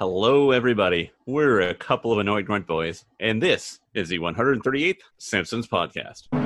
Hello, everybody. We're a couple of annoyed grunt boys, and this is the 138th Simpsons podcast.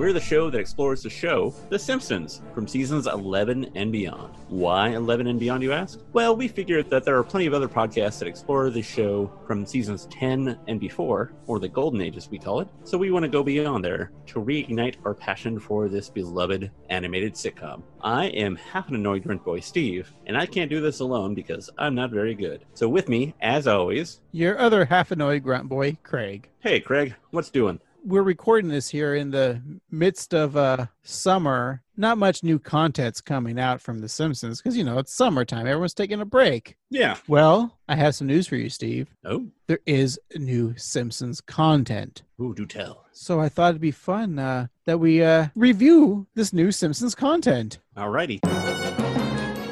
We're the show that explores the show, The Simpsons, from seasons 11 and beyond. Why 11 and beyond, you ask? Well, we figured that there are plenty of other podcasts that explore the show from seasons 10 and before, or the golden age as we call it, so we want to go beyond there to reignite our passion for this beloved animated sitcom. I am half an annoyed grunt boy, Steve, and I can't do this alone because I'm not very good. So with me, as always, Your other half annoyed grunt boy, Craig. hey Craig, what's doing? We're recording this here in the midst of uh, summer. Not much new content's coming out from The Simpsons because, you know, it's summertime. Everyone's taking a break. Yeah. Well, I have some news for you, Steve. Oh, There is new Simpsons content. ooh, do tell. So I thought it'd be fun uh, that we uh, review this new Simpsons content. Alrighty.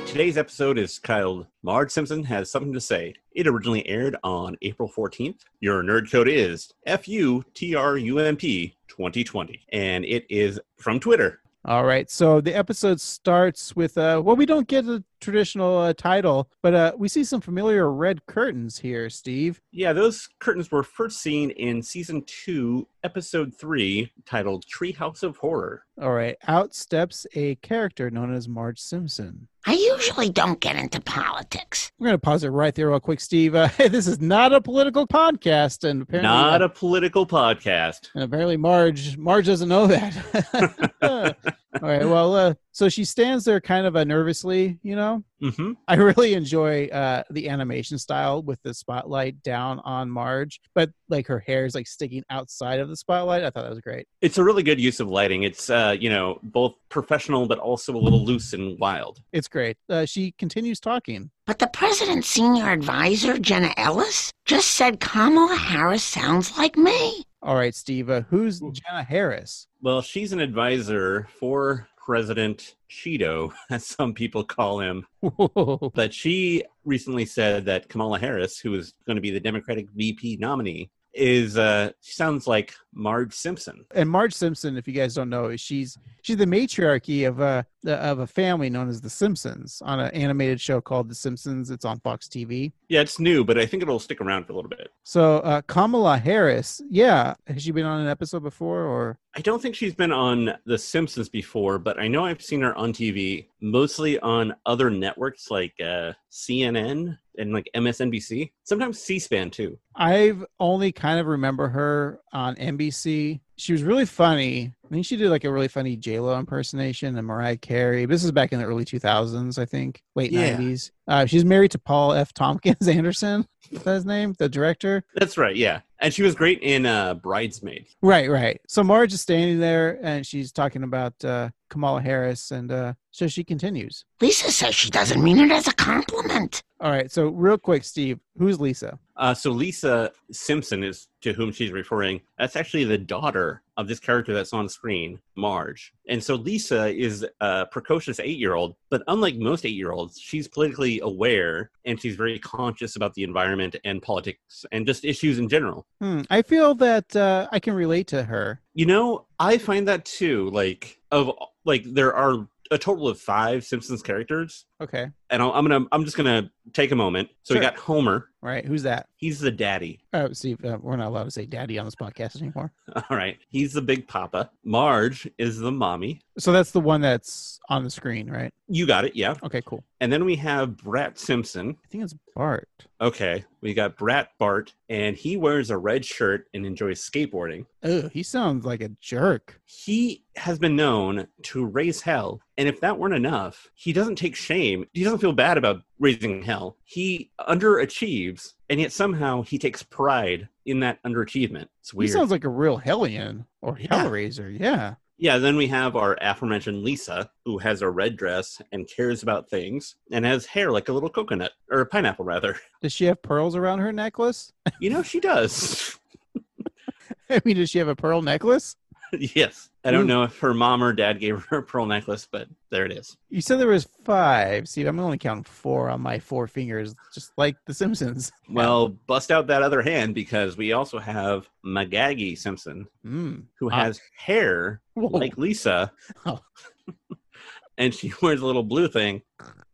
Today's episode is titled Marge Simpson Has Something to Say. It originally aired on April 14th. Your nerd code is FUTRUMP 2020. And it is from Twitter. All right. So the episode starts with uh well we don't get a traditional uh, title, but uh we see some familiar red curtains here, Steve. Yeah, those curtains were first seen in season 2, episode 3, titled Treehouse of Horror. All right. Out steps a character known as Marge Simpson. I usually don't get into politics. We're going to pause it right there real quick, Steve. Uh, this is not a political podcast and apparently Not uh, a political podcast. and apparently Marge Marge doesn't know that. All right. Well, uh, so she stands there kind of uh, nervously, you know. hmm I really enjoy uh, the animation style with the spotlight down on Marge, but like her hair is like sticking outside of the spotlight. I thought that was great. It's a really good use of lighting. It's, uh, you know, both professional but also a little loose and wild. It's great. Uh, she continues talking. But the president's senior advisor, Jenna Ellis, just said Kamala Harris sounds like me. All right, Steve, uh, who's. Jenna Harris? Well, she's an advisor for President Cheeto, as some people call him. Whoa. But she recently said that Kamala Harris, who is going to be the Democratic VP nominee, is uh she sounds like Marge Simpson. and Marge Simpson, if you guys don't know, she's she's the matriarchy of a of a family known as the Simpsons on an animated show called The Simpsons. It's on Fox TV. Yeah, it's new, but I think it'll stick around for a little bit. So uh, Kamala Harris, yeah, has she been on an episode before or? I don't think she's been on The Simpsons before, but I know I've seen her on TV, mostly on other networks like uh, CNN and like MSNBC, sometimes C-SPAN too. I've only kind of remember her on NBC. She was really funny. I think she did like a really funny J Lo impersonation and Mariah Carey. This is back in the early 2000s, I think, late Yeah. 90s. Uh, she's married to Paul F. Tompkins Anderson. Is that his name? The director. That's right, yeah. And she was great in uh, Bridesmaid. Right, right. So Marge is standing there and she's talking about uh, Kamala Harris, and uh, so she continues. Lisa says she doesn't mean it as a compliment. All right. So real quick, Steve, who's Lisa? Uh, so Lisa Simpson is to whom she's referring. That's actually the daughter of this character that's on screen, Marge. And so Lisa is a precocious eight-year-old, but unlike most eight-year-olds, she's politically aware and she's very conscious about the environment and politics and just issues in general. Hmm. I feel that uh, I can relate to her. You know, I find that too. Like of like there are a total of five Simpsons characters, Okay. and I'll, I'm gonna I'm just gonna take a moment. So we got Homer. All right. Who's that? He's the daddy. Oh, Steve, uh, we're not allowed to say daddy on this podcast anymore. All right. He's the big papa. Marge is the mommy. So that's the one that's on the screen, right? You got it. Yeah. Okay, cool. And then we have Brat Simpson. I think it's Bart. Okay. We got Brat Bart, and he wears a red shirt and enjoys skateboarding. Oh, he sounds like a jerk. He has been known to raise hell. And if that weren't enough, he doesn't take shame. He doesn't feel bad about raising hell. He underachieves, and yet somehow he takes pride in that underachievement. It's weird. He sounds like a real hellion or Yeah. hellraiser. Yeah. Yeah, then we have our aforementioned Lisa, who has a red dress and cares about things and has hair like a little coconut, or a pineapple, rather. Does she have pearls around her necklace? You know, she does. I mean, does she have a pearl necklace? yes. I don't Ooh. know if her mom or dad gave her a pearl necklace, but there it is. You said there was five. See, I'm only counting four on my four fingers, just like The Simpsons. Well, bust out that other hand because we also have Magaggy Simpson, Mm. who Ah. has hair Whoa. like Lisa, Oh. and she wears a little blue thing,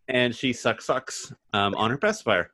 and she sucks sucks um, on her pacifier.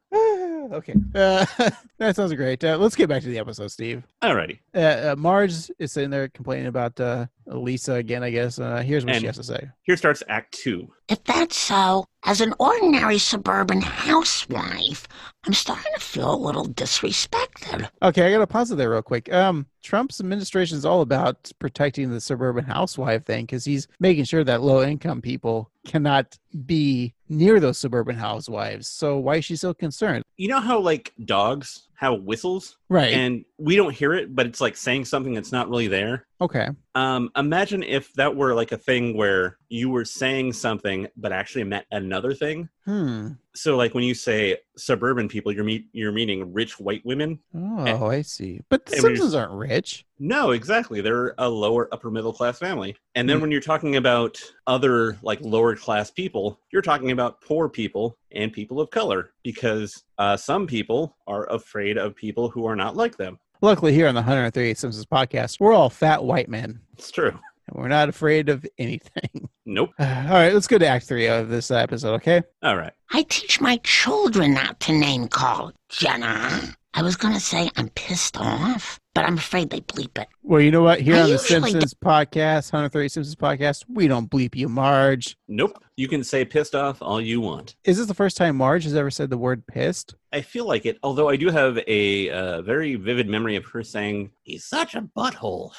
Okay. Uh, that sounds great. Uh, let's get back to the episode, Steve. Alrighty. Uh, uh, Marge is sitting there complaining about uh, Lisa again, I guess. Uh, here's what she has to say. Here starts Act Two. If that's so, as an ordinary suburban housewife, I'm starting to feel a little disrespected. Okay, I got to pause it there real quick. Um, Trump's administration is all about protecting the suburban housewife thing because he's making sure that low income people cannot be near those suburban housewives. So why is she so concerned? You know how like dogs have whistles, Right. and we don't hear it, but it's like saying something that's not really there. okay. Um, imagine if that were like a thing where you were saying something but actually meant another thing. Hmm. So, like when you say suburban people, you're meet you're meaning rich white women. Oh, I see. But the And Simpsons aren't rich. No, exactly. They're a lower upper middle class family. And then Hmm. when you're talking about other like lower class people, you're talking about poor people and people of color because uh, some people are afraid of people who are not like them. Luckily, here on the 138 Simpsons podcast, we're all fat white men. It's true. And we're not afraid of anything. Nope. all right, let's go to Act Three of this episode, okay? All right. I teach my children not to name call, Jenna. I was gonna say I'm pissed off, but I'm afraid they bleep it. Well, you know what? Here I on the usually Simpsons podcast, 130 Simpsons podcast, we don't bleep you, Marge. Nope. You can say pissed off all you want. Is this the first time Marge has ever said the word pissed? I feel like it, although I do have a uh, very vivid memory of her saying, He's such a butthole.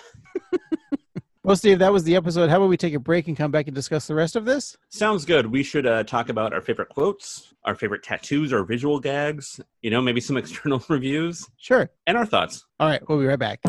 Well, Steve, that was the episode. How about we take a break and come back and discuss the rest of this? Sounds good. We should uh, talk about our favorite quotes, our favorite tattoos or visual gags, you know, maybe some external reviews, Sure. and our thoughts. All right, we'll be right back.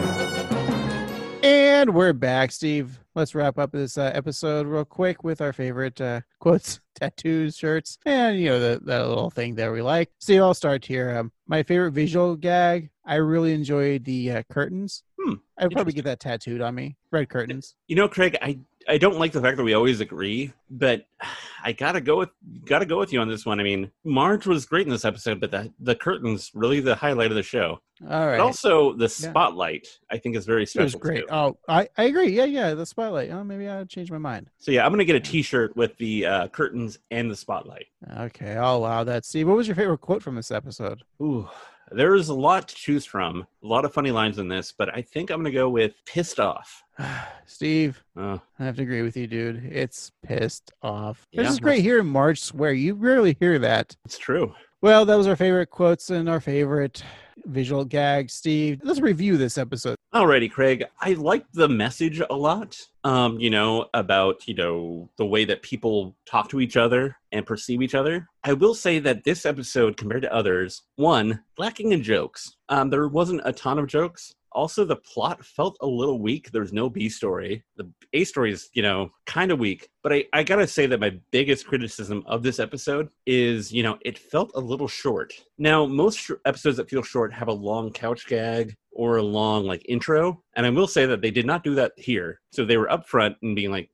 And we're back, Steve. Let's wrap up this uh, episode real quick with our favorite uh, quotes, tattoos, shirts, and you know the that little thing that we like. Steve, I'll start here. Um, my favorite visual gag. I really enjoyed the uh, curtains. Hmm, I'd probably get that tattooed on me. Red curtains. You know, Craig, I I don't like the fact that we always agree, but I gotta go with gotta go with you on this one. I mean, Marge was great in this episode, but the the curtains really the highlight of the show. All right. But also the Yeah. spotlight, I think, is very special. it was great. too. Oh, I, I agree. Yeah, yeah. The spotlight. Oh, maybe I'll change my mind. So yeah, I'm gonna get a T-shirt with the uh, curtains and the spotlight. Okay, I'll allow that. Steve, what was your favorite quote from this episode? Ooh, there's a lot to choose from. A lot of funny lines in this, but I think I'm gonna go with pissed off. Steve, Uh, I have to agree with you, dude. It's pissed off. Yeah, this is great hearing Marge swear. You rarely hear that. it's true. Well, that was our favorite quotes and our favorite visual gag. Steve, let's review this episode. Alrighty, Craig. I liked the message a lot. Um, you know, about, you know, the way that people talk to each other and perceive each other. I will say that this episode, compared to others, one, lacking in jokes. Um, there wasn't a ton of jokes. Also, the plot felt a little weak. There's no B story. The A story is, you know, kind of weak. But I, I gotta say that my biggest criticism of this episode is, you know, it felt a little short. Now, most sh- episodes that feel short have a long couch gag or a long like intro. And I will say that they did not do that here. So they were upfront and being like,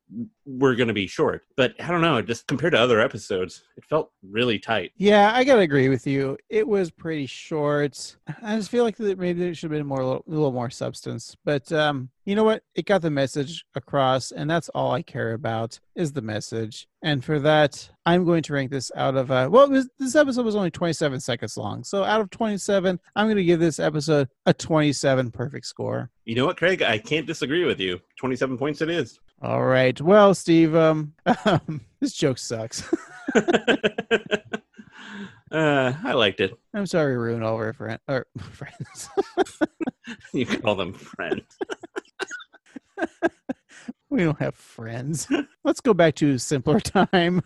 we're going to be short. But I don't know, just compared to other episodes, it felt really tight. Yeah, I gotta agree with you. It was pretty short. I just feel like that maybe there should have been more, a little more substance. But um, you know what? It got the message across, and that's all I care about is the message. And for that, I'm going to rank this out of uh, well, was, this episode was only 27 seconds long, so out of 27, I'm going to give this episode a 27 perfect score. You know what, Craig? I can't disagree with you. 27 points it is. All right. Well, Steve, um, this joke sucks. uh, I liked it. I'm sorry, ruin all of our friend or friends. You call them friends. we don't have friends. Let's go back to simpler time.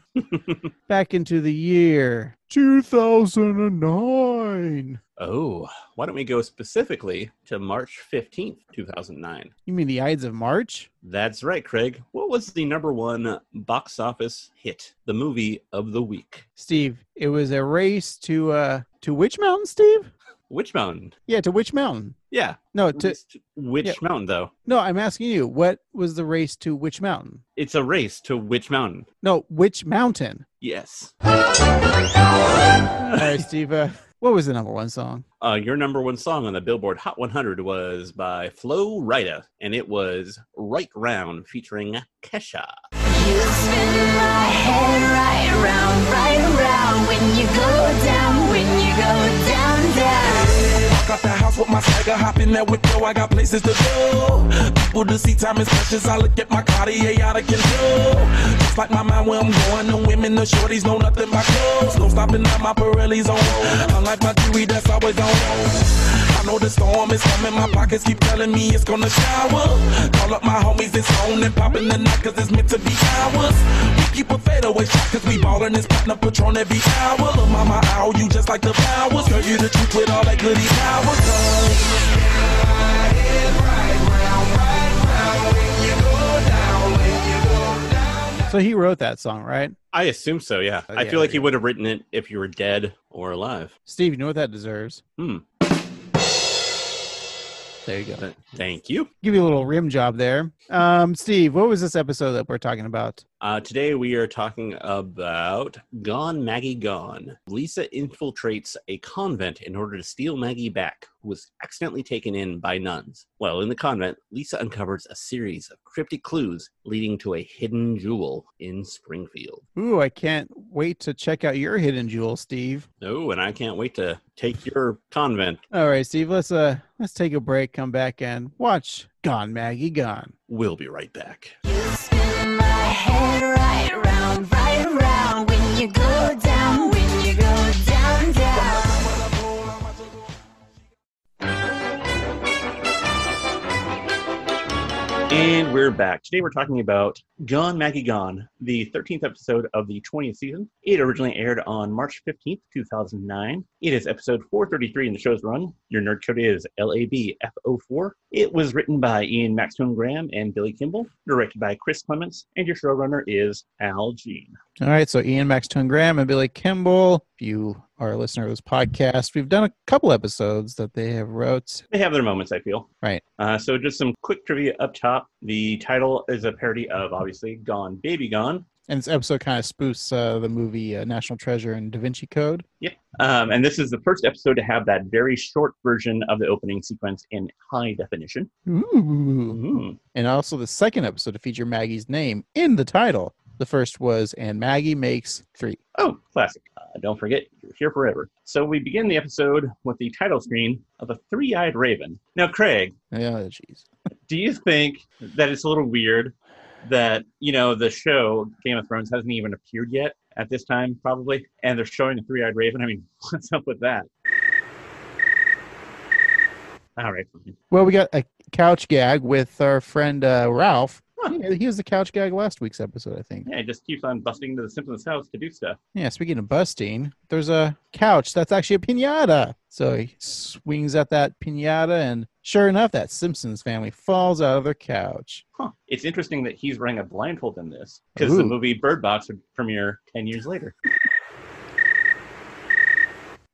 back into the year 2009. oh, why don't we go specifically to March 15th, 2009? You mean the Ides of March? That's right, Craig. What was the number one box office hit? The movie of the week. Steve, it was a race to uh to which mountain, Steve? Witch Mountain. Yeah, to which mountain? Yeah. No, to Race to Witch yeah. Mountain, though. no. I'm asking you. What was the race to which mountain? It's a race to Witch Mountain. No, which mountain? Yes. All right, Steve. Uh, what was the number one song? Uh, your number one song on the Billboard Hot 100 was by Flo Rida, and it was Right Round featuring Kesha. You spin my head right round, right round when you go down, when you go down, down. Walk out the house with my swagger, hop in that whip, yo, I got places to go. People to see, time is precious. I look at my Cartier out of control. Just like my mind where I'm going, the women, the shorties know nothing but clothes. No stopping at my Pirelli's on. Road. Unlike my jewelry, that's always on. I know the storm is coming, my pockets keep telling me it's gonna shower. Call up my homies, it's on and popping the night, cause it's meant to be ours. We keep a fadeaway shot, cause we ballin' this platinum patron every hour. Look, mama, ow, you just like the powers. Girl, you the truth with all that goody power. Cause So he wrote that song, right? I assume so, yeah. Oh, I yeah, feel like he would have written it if you were dead or alive. Steve, you know what that deserves? Hmm. There you go. Thank you. Give you a little rim job there. Um, Steve, what was this episode that we're talking about? Uh, today we are talking about Gone Maggie Gone. Lisa infiltrates a convent in order to steal Maggie back, who was accidentally taken in by nuns. While in the convent, Lisa uncovers a series of cryptic clues leading to a hidden jewel in Springfield. Ooh, I can't wait to check out your hidden jewel, Steve. Oh, and I can't wait to take your convent. All right, Steve, let's uh let's take a break, come back and watch Gone Maggie Gone. We'll be right back. Head right round, right round. When you go And we're back. Today we're talking about Gone Maggie Gone, the 13th episode of the 20th season. It originally aired on March 15th, 2009. It is episode 433 in the show's run. Your nerd code is LABF04. It was written by Ian Maxtone Graham and Billy Kimball, directed by Chris Clements, and your showrunner is Al Jean. All right, so Ian Max Graham and Billy Kimball. If you a listener of this podcast, we've done a couple episodes that they have wrote. They have their moments, I feel. Right. Uh, so just some quick trivia up top. The title is a parody of, obviously, Gone Baby Gone. And this episode kind of spoofs uh, the movie uh, National Treasure and Da Vinci Code. Um, and this is the first episode to have that very short version of the opening sequence in high definition. Ooh. Mm. And also the second episode to feature Maggie's name in the title. The first was And Maggie Makes Three. Oh, classic. Uh, don't forget, you're here forever. So we begin the episode with the title screen of a three eyed raven. Now, Craig, Yeah, jeez. do you think that it's a little weird that, you know, the show Game of Thrones hasn't even appeared yet at this time, probably, and they're showing a three eyed raven? I mean, what's up with that? All right. Well, we got a couch gag with our friend uh, Ralph. He was the couch gag last week's episode, I think. Yeah, it just keeps on busting into the Simpsons house to do stuff. Yeah, speaking of busting, there's a couch that's actually a pinata. So he swings at that pinata, and sure enough, that Simpsons family falls out of their couch. Huh. It's interesting that he's wearing a blindfold in this because the movie Bird Box would premiere 10 years later.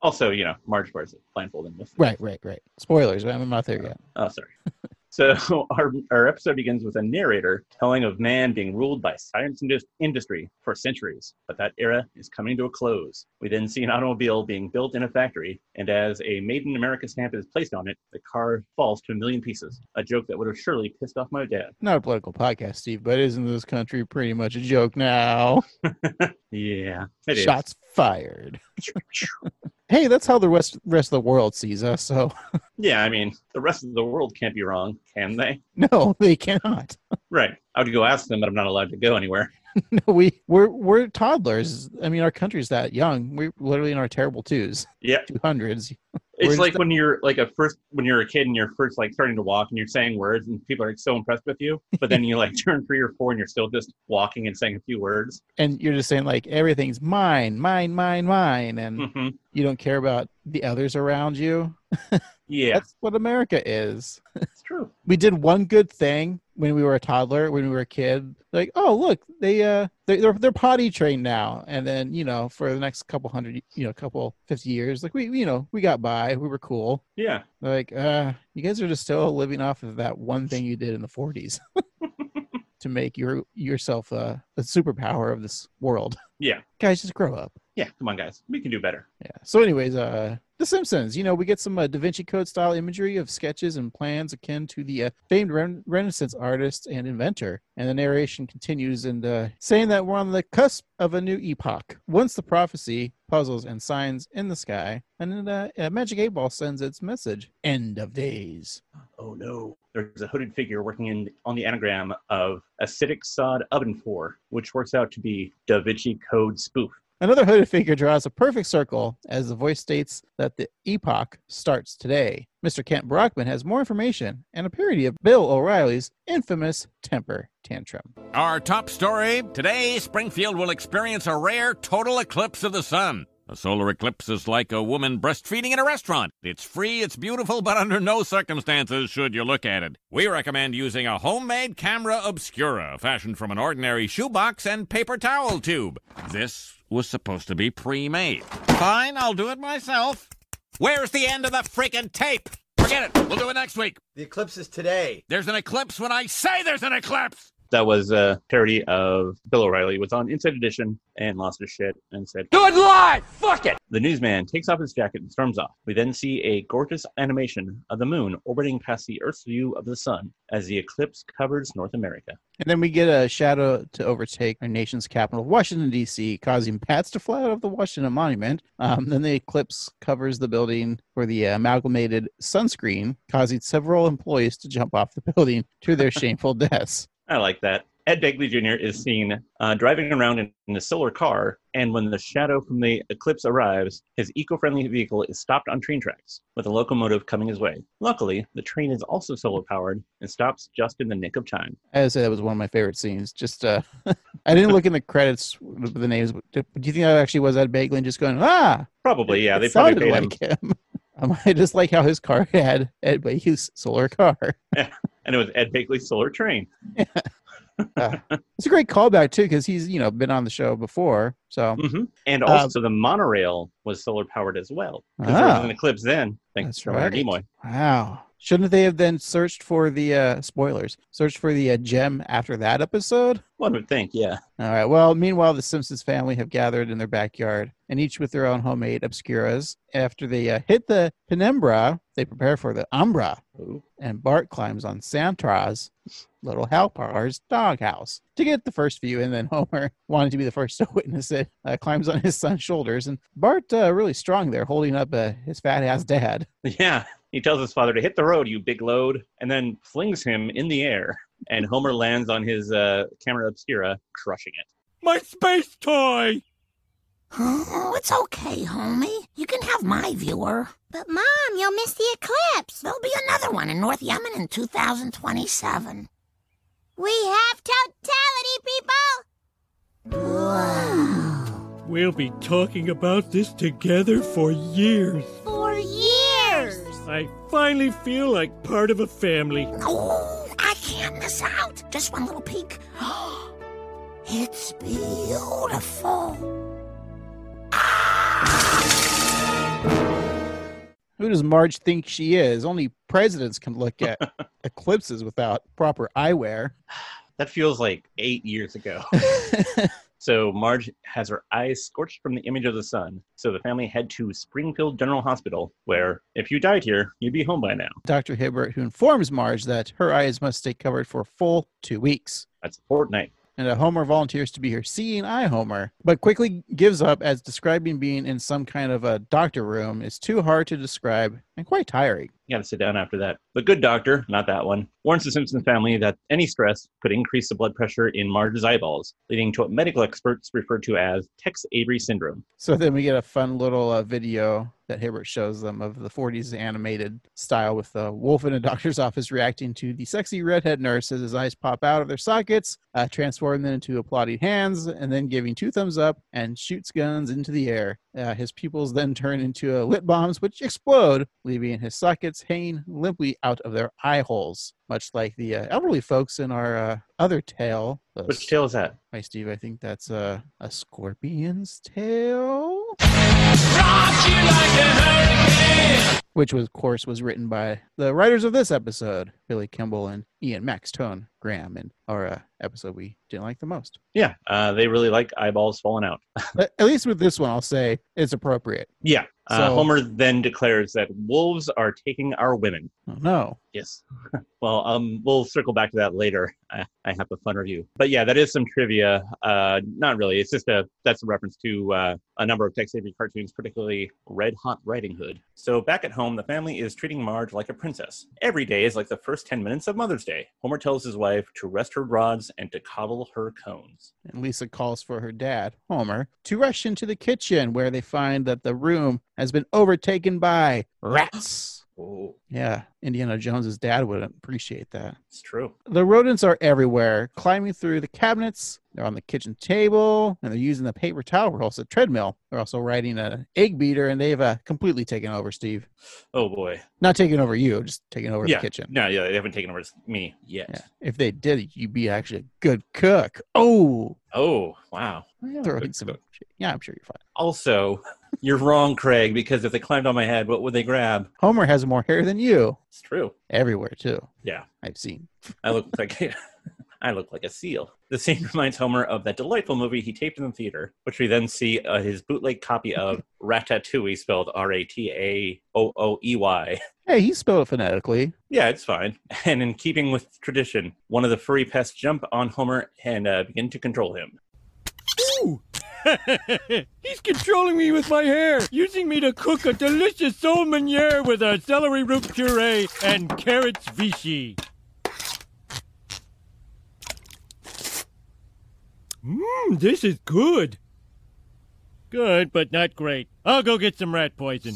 Also, you know, Marge wears a blindfold in this. Right, right, right. Spoilers? I'm not there uh, yet. Oh, sorry. so our, our episode begins with a narrator telling of man being ruled by science indus- industry for centuries, but that era is coming to a close. We then see an automobile being built in a factory, and as a Made in America stamp is placed on it, the car falls to a million pieces. A joke that would have surely pissed off my dad. Not a political podcast, Steve, but isn't this country pretty much a joke now? Yeah, it is. Shots fired. hey, that's how the rest rest of the world sees us. So Yeah, I mean, the rest of the world can't be wrong, can they? no, they cannot. Right. I would go ask them, but I'm not allowed to go anywhere. No, we we're we're toddlers. I mean, our country's that young. We're literally in our terrible twos, Yeah. two hundreds. It's like just- when you're like a first when you're a kid and you're first like starting to walk and you're saying words and people are so impressed with you, but then you like turn three or four and you're still just walking and saying a few words. and you're just saying like everything's mine, mine, mine, mine, and hmm you don't care about the others around you. Yeah, That's what America is. it's true. We did one good thing. When we were a toddler, when we were a kid, like, oh look, they uh they, they're they're potty trained now, and then you know for the next couple hundred, you know, couple fifty years, like we you know we got by, we were cool. Yeah. Like, uh, you guys are just still living off of that one thing you did in the '40s to make your yourself a, the superpower of this world. Yeah. Guys, just grow up. Yeah. Come on, guys. We can do better. Yeah. So, anyways, uh, The Simpsons. You know, we get some uh, Da Vinci Code style imagery of sketches and plans akin to the uh, famed ren- Renaissance artist and inventor. And the narration continues and uh, saying that we're on the cusp of a new epoch. Once the prophecy, puzzles, and signs in the sky, and then uh, a Magic Eight Ball sends its message: "End of days." Oh no. There's a hooded figure working in on the anagram of acidic sod oven four, which works out to be Da Vinci Code spoof. Another hooded figure draws a perfect circle as the voice states that the epoch starts today. Mr. Kent Brockman has more information and a parody of Bill O'Reilly's infamous temper tantrum. Our top story today Springfield will experience a rare total eclipse of the sun. A solar eclipse is like a woman breastfeeding in a restaurant. It's free, it's beautiful, but under no circumstances should you look at it. We recommend using a homemade camera obscura fashioned from an ordinary shoebox and paper towel tube. This was supposed to be pre made. Fine, I'll do it myself. Where's the end of the freaking tape? Forget it. We'll do it next week. The eclipse is today. There's an eclipse when I say there's an eclipse. That was a parody of Bill O'Reilly. Was on Inside Edition and lost his shit and said, "Good it live! Fuck it! The newsman takes off his jacket and storms off. We then see a gorgeous animation of the moon orbiting past the Earth's view of the sun as the eclipse covers North America. And then we get a shadow to overtake our nation's capital, Washington, D.C., causing bats to fly out of the Washington Monument. Um, then the eclipse covers the building for the amalgamated sunscreen, causing several employees to jump off the building to their shameful deaths. I like that. Ed Begley Jr. is seen uh, driving around in, in a solar car, and when the shadow from the eclipse arrives, his eco friendly vehicle is stopped on train tracks, with a locomotive coming his way. Luckily, the train is also solar powered and stops just in the nick of time. I would say that was one of my favorite scenes. Just, uh, I didn't look in the credits with the names. Do you think that actually was Ed Begley just going, ah? Probably, yeah. It They probably paid like him. Um, I just like how his car had Ed Begley's solar car. And it was Ed Begley's solar train. Uh, it's a great callback too, because he's you know been on the show before. So hmm And Um, also, the monorail was solar powered as well. Because Ah. was an eclipse then, thanks That's to Leonard right. Nimoy. wow, shouldn't they have then searched for the uh, spoilers? Searched for the uh, gem after that episode. One would think, yeah. All right. Well, meanwhile, the Simpsons family have gathered in their backyard, and each with their own homemade obscuras. After they uh, hit the penumbra, they prepare for the umbra, Ooh. and Bart climbs on Santa's little Helper's doghouse to get the first view, and then Homer, wanting to be the first to witness it, uh, climbs on his son's shoulders, and Bart uh, really strong there, holding up uh, his fat ass dad. Yeah. He tells his father to hit the road, you big load, and then flings him in the air. And Homer lands on his uh, camera obscura, crushing it. My space toy! Oh, it's okay, homie. You can have my viewer. But Mom, you'll miss the eclipse. There'll be another one in North Yemen in 2027. We have totality, people. Wow. We'll be talking about this together for years. For years. I finally feel like part of a family. Oh, I can't miss out. Just one little peek. It's beautiful. Who does Marge think she is? Only presidents can look at eclipses without proper eyewear. That feels like eight years ago. so Marge has her eyes scorched from the image of the sun. So the family head to Springfield General Hospital, where if you died here, you'd be home by now. Dr. Hibbert, who informs Marge that her eyes must stay covered for a full two weeks. That's a fortnight. And uh, Homer volunteers to be her seeing eye Homer, but quickly gives up as describing being in some kind of a doctor room is too hard to describe and quite tiring. You gotta sit down after that. The good doctor, not that one, warns the Simpson family that any stress could increase the blood pressure in Marge's eyeballs, leading to what medical experts refer to as Tex Avery syndrome. So then we get a fun little uh, video that Hibbert shows them of the 40s animated style with the wolf in a doctor's office reacting to the sexy redhead nurse as his eyes pop out of their sockets, uh, transforming them into applauding hands, and then giving two thumbs up and shoots guns into the air. Uh, his pupils then turn into uh, lit bombs, which explode, leaving his sockets hanging limply out of their eye holes, much like the uh, elderly folks in our uh, other tale. Which tail is that? Hi, Steve. I think that's uh, a scorpion's tail. Which was, of course, was written by the writers of this episode, Billy Kimball and Ian Maxtone Graham, in our uh, episode we didn't like the most. Yeah, uh, they really like eyeballs falling out. At least with this one, I'll say it's appropriate. Yeah. Uh, Homer then declares that wolves are taking our women. Oh, no. Yes. well, um, we'll circle back to that later. I, I have a fun review, but yeah, that is some trivia. Uh, not really. It's just a that's a reference to uh, a number of Tex Avery cartoons, particularly Red Hot Riding Hood. So back at home, the family is treating Marge like a princess. Every day is like the first ten minutes of Mother's Day. Homer tells his wife to rest her rods and to cobble her cones. And Lisa calls for her dad, Homer, to rush into the kitchen where they find that the room has been overtaken by rats. Oh, Yeah, Indiana Jones's dad would appreciate that. it's true. The rodents are everywhere, climbing through the cabinets. They're on the kitchen table, and they're using the paper towel rolls, the treadmill. They're also riding an egg beater, and they've uh, completely taken over, Steve. Oh boy. Not taking over you, just taking over yeah. the kitchen. No, yeah, they haven't taken over me yet. Yeah. If they did, you'd be actually a good cook. Oh, Oh, wow. I'm throwing Good some. Yeah, I'm sure you're fine. Also, you're wrong, Craig, because if they climbed on my head, what would they grab? Homer has more hair than you. It's true. Everywhere, too. Yeah. I've seen. I look like I look like a seal. The scene reminds Homer of that delightful movie he taped in the theater, which we then see uh, his bootleg copy of Ratatouille, spelled R-A-T-A-O-O-E-Y. Hey, he spelled it phonetically. Yeah, it's fine. And in keeping with tradition, one of the furry pests jump on Homer and uh, begin to control him. Ooh. He's controlling me with my hair, using me to cook a delicious sole meuniere with a celery root puree and carrots vichy. Mmm, this is good. Good, but not great. I'll go get some rat poison.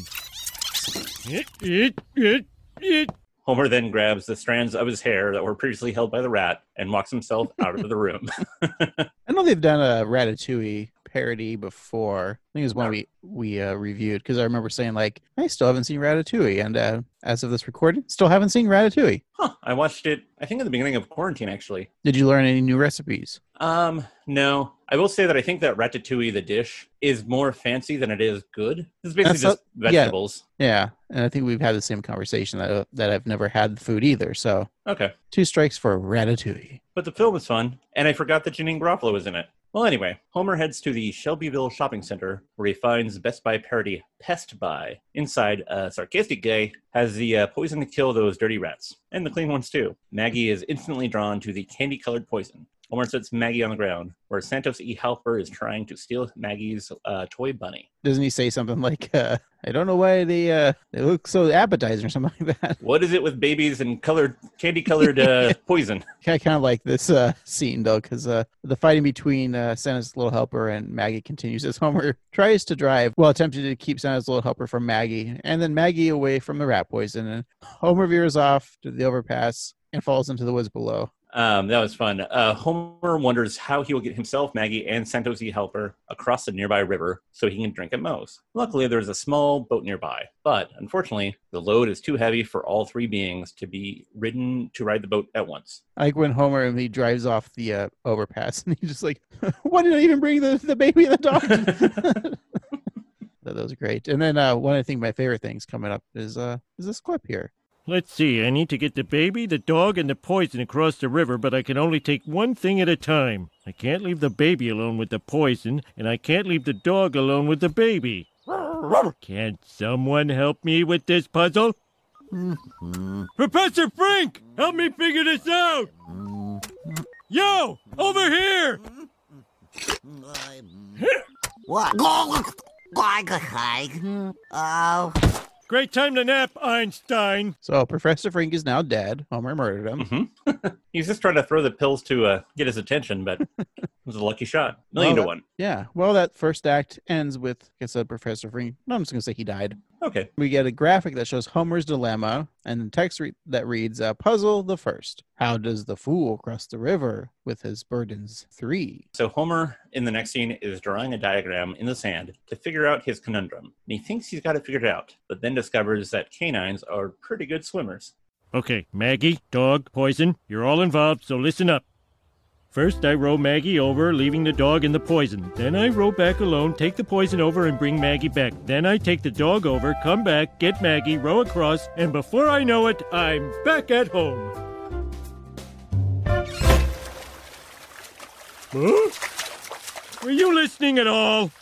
It, it, it, it. Homer then grabs the strands of his hair that were previously held by the rat and walks himself out of the room. I know they've done a Ratatouille parody before. I think it was one we we uh, reviewed because I remember saying like I still haven't seen Ratatouille, and uh, as of this recording, still haven't seen Ratatouille. huh, I watched it, I think, at the beginning of quarantine, actually. Did you learn any new recipes? Um, no. I will say that I think that ratatouille, the dish, is more fancy than it is good. It's basically That's just a- yeah. vegetables. Yeah, and I think we've had the same conversation that that I've never had the food either. So Okay. two strikes for Ratatouille. But the film was fun, and I forgot that Janeane Garofalo was in it. Well, anyway, Homer heads to the Shelbyville shopping center where he finds Best Buy parody Pest Buy. Inside, a sarcastic guy has the uh, poison to kill those dirty rats, and the clean ones too. Maggie is instantly drawn to the candy colored poison. Homer sets Maggie on the ground, where Santos E. Helper is trying to steal Maggie's uh, toy bunny. Doesn't he say something like, uh, "I don't know why they uh, they look so appetizing" or something like that? What is it with babies and colored candy colored uh, poison? I kind of like this uh, scene though, because uh, the fighting between uh, Santa's little helper and Maggie continues as Homer tries to drive while attempting to keep Santa's little helper from Maggie, and then Maggie away from the rat poison. And Homer veers off to the overpass and falls into the woods below. Um, that was fun. Uh, Homer wonders how he will get himself, Maggie, and Santos. Helper across the nearby river so he can drink at Moe's. Luckily, there is a small boat nearby, but unfortunately, the load is too heavy for all three beings to be ridden to ride the boat at once. I like when Homer and he drives off the uh, overpass, and he's just like, "Why did I even bring the, the baby and the dog?" that was great. And then uh, one the things my favorite things coming up is uh, is this clip here. Let's see, I need to get the baby, the dog, and the poison across the river, but I can only take one thing at a time. I can't leave the baby alone with the poison, and I can't leave the dog alone with the baby. Can someone help me with this puzzle? Professor Frink, help me figure this out! Yo, over here! What? Oh. Great time to nap, Einstein. So Professor Frink is now dead. Homer murdered him. He's just trying to throw the pills to uh, get his attention, but it was a lucky shot. Million Well, to one. Yeah. Well, that first act ends with, like I said, Professor Frink. No, I'm just gonna say he died. Okay. We get a graphic that shows Homer's dilemma and text re- that reads, uh, Puzzle the first. How does the fool cross the river with his burdens three? So Homer in the next scene is drawing a diagram in the sand to figure out his conundrum. And he thinks he's got it figured out, but then discovers that canines are pretty good swimmers. Okay, Maggie, dog, poison, you're all involved, so listen up. First, I row Maggie over, leaving the dog in the poison. Then I row back alone, take the poison over, and bring Maggie back. Then I take the dog over, come back, get Maggie, row across, and before I know it, I'm back at home. Huh? Were you listening at all?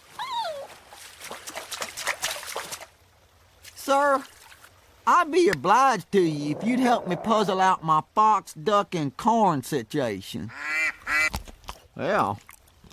Sir, I'd be obliged to you if you'd help me puzzle out my fox, duck, and corn situation. Well,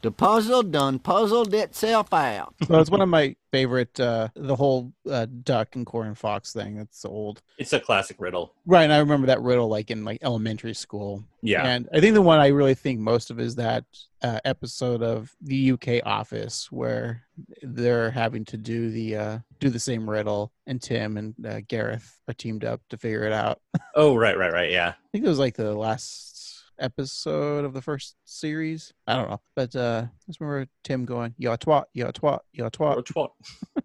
the puzzle done puzzled itself out. Well, it's one of my favorite, uh, the whole uh, duck and corn fox thing. That's old. It's a classic riddle. Right. And I remember that riddle like in like elementary school. Yeah. And I think the one I really think most of is that uh, episode of the UK Office where they're having to do the uh, do the same riddle, and Tim and uh, Gareth are teamed up to figure it out. Oh, right, right, right. Yeah. I think it was like the last episode of the first series. I don't know, but uh, I just remember Tim going, "Yo twat, yo twat, yo twat," Or twat.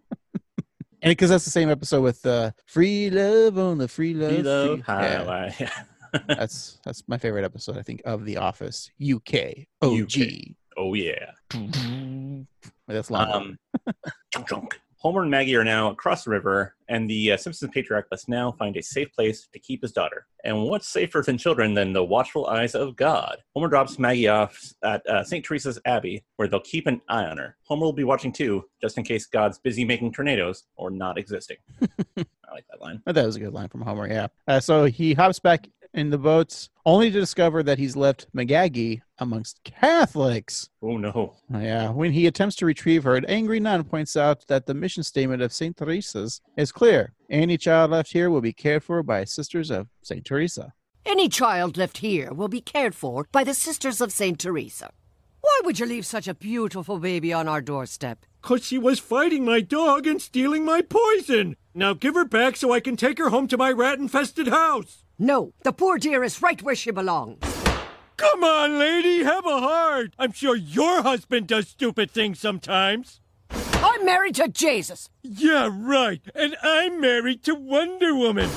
and because that's the same episode with uh, "Free Love on the Free Love." Free love Free- highway. Yeah. that's that's my favorite episode. I think of The Office UK OG. oh yeah. That's long. Um. Homer and Maggie are now across the river, and the uh, Simpsons patriarch must now find a safe place to keep his daughter. And what's safer than children than the watchful eyes of God? Homer drops Maggie off at uh, St. Teresa's Abbey, where they'll keep an eye on her. Homer will be watching too, just in case God's busy making tornadoes or not existing. I like that line. That was a good line from Homer. Yeah. Uh, so he hops back in the boats, only to discover that he's left McGaggy amongst Catholics. Oh no. Yeah. When he attempts to retrieve her, an angry nun points out that the mission statement of St. Teresa's is clear: any child left here will be cared for by Sisters of St. Teresa. Any child left here will be cared for by the Sisters of St. Teresa. Why would you leave such a beautiful baby on our doorstep? Cause she was fighting my dog and stealing my poison. Now give her back so I can take her home to my rat-infested house. No, the poor dear is right where she belongs. Come on, lady, have a heart. I'm sure your husband does stupid things sometimes. I'm married to Jesus. Yeah, right. And I'm married to Wonder Woman.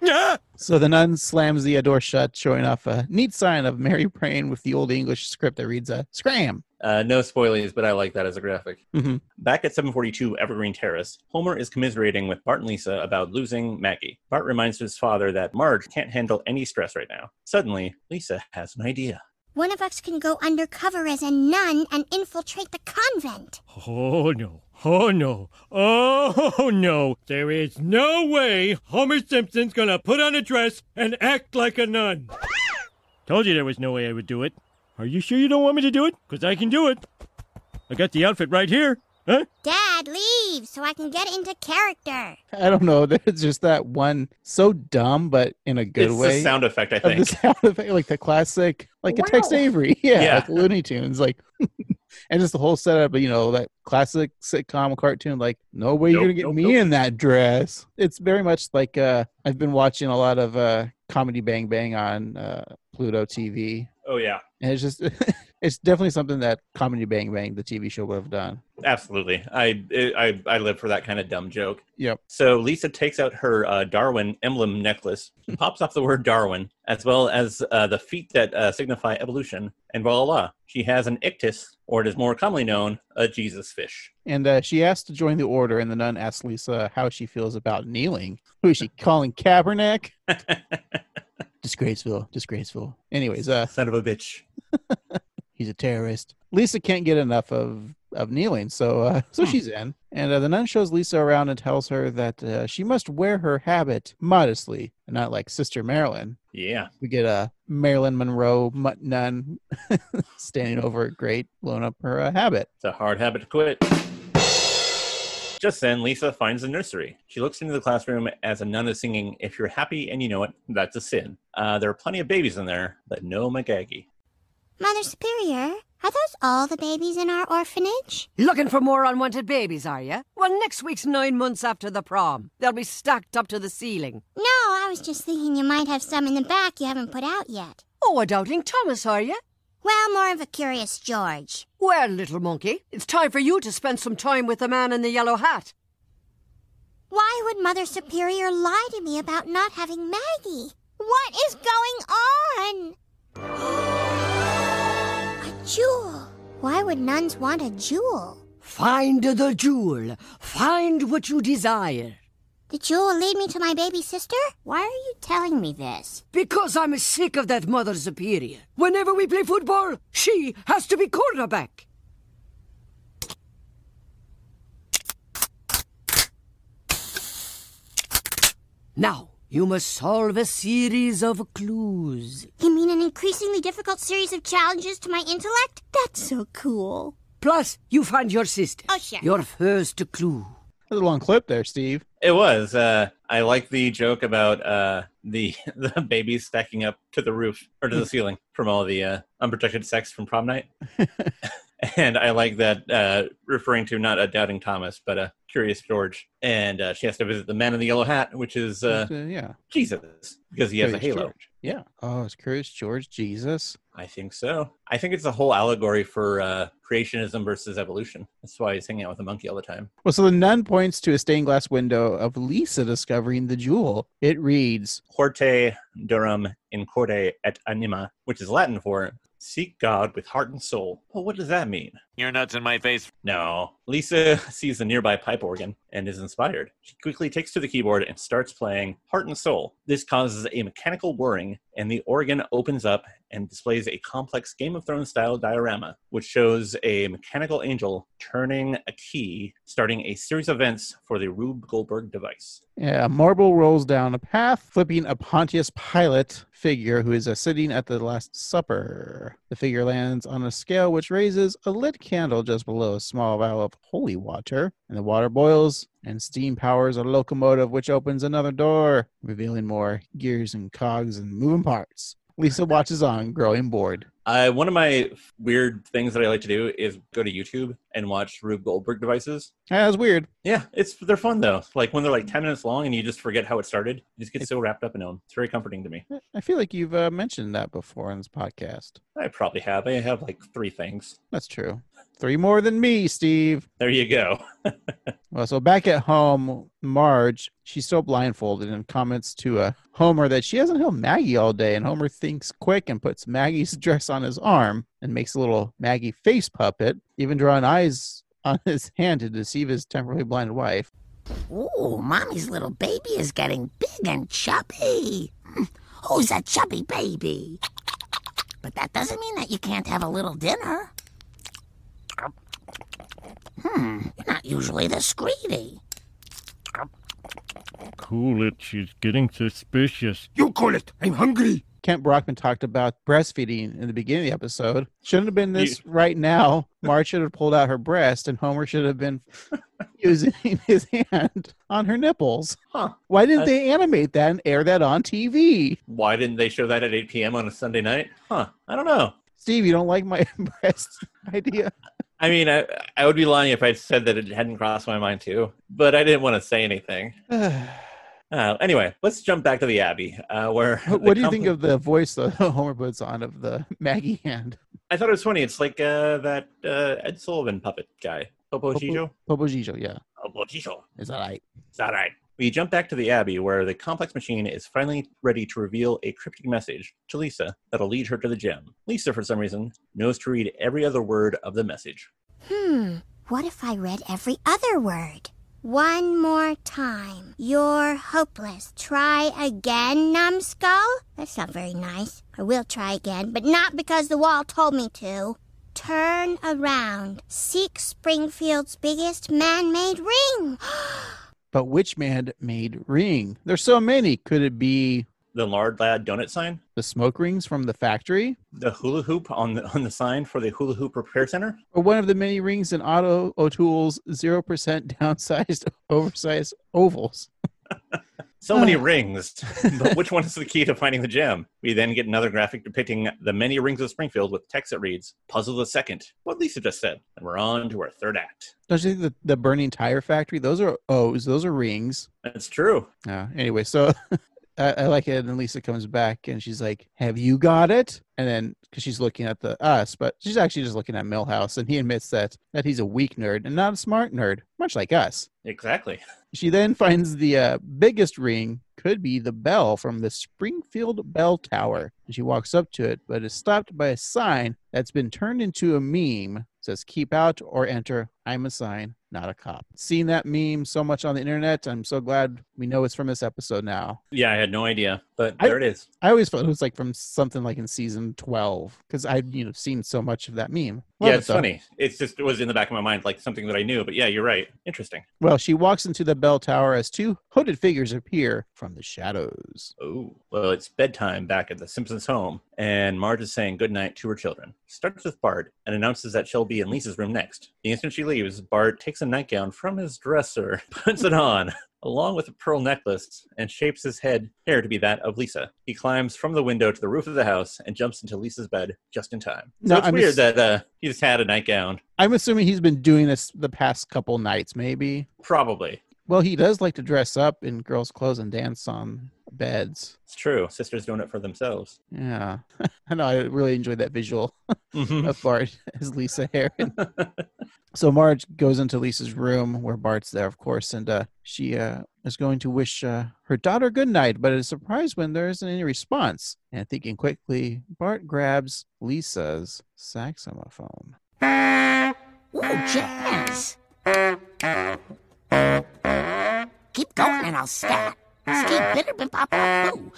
So the nun slams the door shut, showing off a neat sign of Mary praying with the old English script that reads, uh, "Scram." Uh, no spoilies, but I like that as a graphic. Mm-hmm. Back at 742 Evergreen Terrace, Homer is commiserating with Bart and Lisa about losing Maggie. Bart reminds his father that Marge can't handle any stress right now. Suddenly, Lisa has an idea. One of us can go undercover as a nun and infiltrate the convent. Oh no. Oh no. Oh no. There is no way Homer Simpson's gonna put on a dress and act like a nun. Told you there was no way I would do it. Are you sure you don't want me to do it? Because I can do it. I got the outfit right here. Huh? Dad, leave so I can get into character. I don't know. There's just that one so dumb, but in a good it's way. the sound effect, I of the think. sound effect, like the classic, like a Tex Avery, yeah, Yeah. like Looney Tunes, like, and just the whole setup, you know, that classic sitcom cartoon, like, no way you're gonna get nope, me nope. in that dress. It's very much like uh, I've been watching a lot of uh, comedy Bang Bang on uh, Pluto TV, Oh, yeah. and it's just, it's definitely something that Comedy Bang Bang, the TV show, would have done. Absolutely. I, I, I live for that kind of dumb joke. Yep. So Lisa takes out her uh, Darwin emblem necklace, pops off the word Darwin, as well as uh, the feet that uh, signify evolution, and voila, she has an ictus, or it is more commonly known, a Jesus fish. And uh, she asks to join the order, and the nun asks Lisa how she feels about kneeling. Who is she calling Kaepernick? disgraceful, disgraceful. Anyways, uh, Son of a bitch. he's a terrorist. Lisa can't get enough of of kneeling, so uh, so she's in. And uh, the nun shows Lisa around and tells her that uh, she must wear her habit modestly, and not like Sister Marilyn. Yeah. We get a Marilyn Monroe mut- nun standing over a grate, blowing up her uh, habit. It's a hard habit to quit. Just then, Lisa finds the nursery. She looks into the classroom as a nun is singing, If you're happy and you know it, that's a sin. Uh, there are plenty of babies in there, but no McGaggy. Mother Superior, are those all the babies in our orphanage? Looking for more unwanted babies, are you? Well, next week's nine months after the prom. They'll be stacked up to the ceiling. No, I was just thinking you might have some in the back you haven't put out yet. Oh, a doubting Thomas, are you? Well, more of a curious George. Well, little monkey, it's time for you to spend some time with the man in the yellow hat. Why would Mother Superior lie to me about not having Maggie? What is going on? Jewel. Why would nuns want a jewel? Find the jewel. Find what you desire. The jewel will lead me to my baby sister? Why are you telling me this? Because I'm sick of that Mother Superior. Whenever we play football, she has to be quarterback. Now, you must solve a series of clues. You mean an increasingly difficult series of challenges to my intellect? That's so cool. Plus, you find your sister. Oh, sure. Your first clue. That's a long clip there, Steve. It was. Uh, I like the joke about uh, the the babies stacking up to the roof or to the ceiling from all the uh, unprotected sex from prom night. and I like that uh, referring to not a doubting Thomas, but a curious George. And uh, she has to visit the man in the yellow hat, which is uh, Uh, yeah. Jesus, because he has a halo. George. Yeah. Oh, it's Curious George Jesus. I think so. I think it's a whole allegory for uh, creationism versus evolution. That's why he's hanging out with a monkey all the time. Well, so the nun points to a stained glass window of Lisa discovering the jewel. It reads, Horte Durum in Corde et Anima, which is Latin for seek God with heart and soul. Well, what does that mean? You're nuts in my face. No. Lisa sees the nearby pipe organ and is inspired. She quickly takes to the keyboard and starts playing Heart and Soul. This causes a mechanical whirring, and the organ opens up and displays a complex Game of Thrones style diorama, which shows a mechanical angel turning a key, starting a series of events for the Rube Goldberg device. Yeah, marble rolls down a path, flipping a Pontius Pilate figure who is uh, sitting at the Last Supper. The figure lands on a scale which raises a lit candle just below a small vial of holy water, and the water boils and steam powers a locomotive which opens another door, revealing more gears and cogs and moving parts. Lisa watches on, growing bored. Uh, one of my weird things that I like to do is go to YouTube and watch Rube Goldberg devices. Yeah, that's weird. Yeah, it's they're fun though. Like when they're like ten minutes long and you just forget how it started. You just get so wrapped up in them. It's very comforting to me. I feel like you've uh, mentioned that before on this podcast. I probably have. I have like three things. That's true. Three more than me, Steve. There you go. Well, so back at home, Marge, she's still blindfolded and comments to uh, Homer that she hasn't held Maggie all day. And Homer thinks quick and puts Maggie's dress on his arm and makes a little Maggie face puppet, even drawing eyes on his hand to deceive his temporarily blind wife. Ooh, mommy's little baby is getting big and chubby. Who's a chubby baby? But that doesn't mean that you can't have a little dinner. Hmm, you're not usually this greedy. Cool it, she's getting suspicious. You call it. I'm hungry. Kent Brockman talked about breastfeeding in the beginning of the episode. Shouldn't have been this right now. Marge should have pulled out her breast, and Homer should have been using his hand on her nipples. Huh. Why didn't That's- they animate that and air that on TV? Why didn't they show that at 8 p.m. on a Sunday night? Huh. I don't know. Steve, you don't like my breast idea? I mean, I, I would be lying if I said that it hadn't crossed my mind too, but I didn't want to say anything. Uh, anyway, let's jump back to the Abbey, uh, where. what what do you think of the voice that Homer puts on of the Maggie hand? I thought it was funny. It's like uh, that uh, Ed Sullivan puppet guy, Popo Gijo. Popo Gijo, yeah. Popo Gijo. Is that right? Is that right? We jump back to the Abbey, where the complex machine is finally ready to reveal a cryptic message to Lisa that'll lead her to the gem. Lisa, for some reason, knows to read every other word of the message. Hmm, what if I read every other word? One more time. You're hopeless. Try again, numbskull? That's not very nice. I will try again, but not because the wall told me to. Turn around. Seek Springfield's biggest man made ring. But which man made ring? There's so many. Could it be The Lard Lad donut sign, the smoke rings from the factory? the hula hoop on the on the sign for the hula hoop repair center. Or one of the many rings in Otto O'Toole's 0% downsized, oversized ovals? So many uh. rings, but which one is the key to finding the gem? We then get another graphic depicting the many rings of Springfield with text that reads, Puzzle the second. What Lisa just said. And we're on to our third act. Don't you think the, the burning tire factory? Those are oh, O's. Those are rings. That's true. Yeah. Anyway, so I, I like it. And Lisa comes back and she's like, "Have you got it?" And then because she's looking at the us, but she's actually just looking at Milhouse, and he admits that that he's a weak nerd and not a smart nerd, much like us. Exactly. She then finds the uh, biggest ring could be the bell from the Springfield Bell Tower. And she walks up to it, but is stopped by a sign that's been turned into a meme. It says keep out or enter. I'm a sign, not a cop. Seeing that meme so much on the internet, I'm so glad we know it's from this episode now. Yeah, I had no idea, but I- there it is. I always thought it was like from something like in season 12 because I'd you know seen so much of that meme. Love yeah, it's though. funny. It's just it was in the back of my mind like something that I knew, but yeah, you're right. Interesting. Well, she walks into the bell tower as two hooded figures appear from the shadows. Oh, well, it's bedtime back at the Simpsons home, and Marge is saying goodnight to her children. Starts with Bart and announces that she'll be in Lisa's room next. The instant she leaves, Bart takes a nightgown from his dresser, puts it on, along with a pearl necklace, and shapes his head hair to be that of Lisa. He climbs from the window to the roof of the house and jumps into Lisa's bed just in time. So No, it's I'm weird just- that uh, he just had a nightgown. I'm assuming he's been doing this the past couple nights, maybe. Probably. Well, he does like to dress up in girls' clothes and dance on beds. It's true. Sisters doing it for themselves. Yeah, I know. I really enjoyed that visual Mhm. of Bart as Lisa Heron. so Marge goes into Lisa's room where Bart's there, of course, and uh, she uh, is going to wish uh, her daughter good night, but is surprised when there isn't any response. And thinking quickly, Bart grabs Lisa's saxophone. Ooh, jazz. Keep going and I'll scat. Bitter bim pop boo.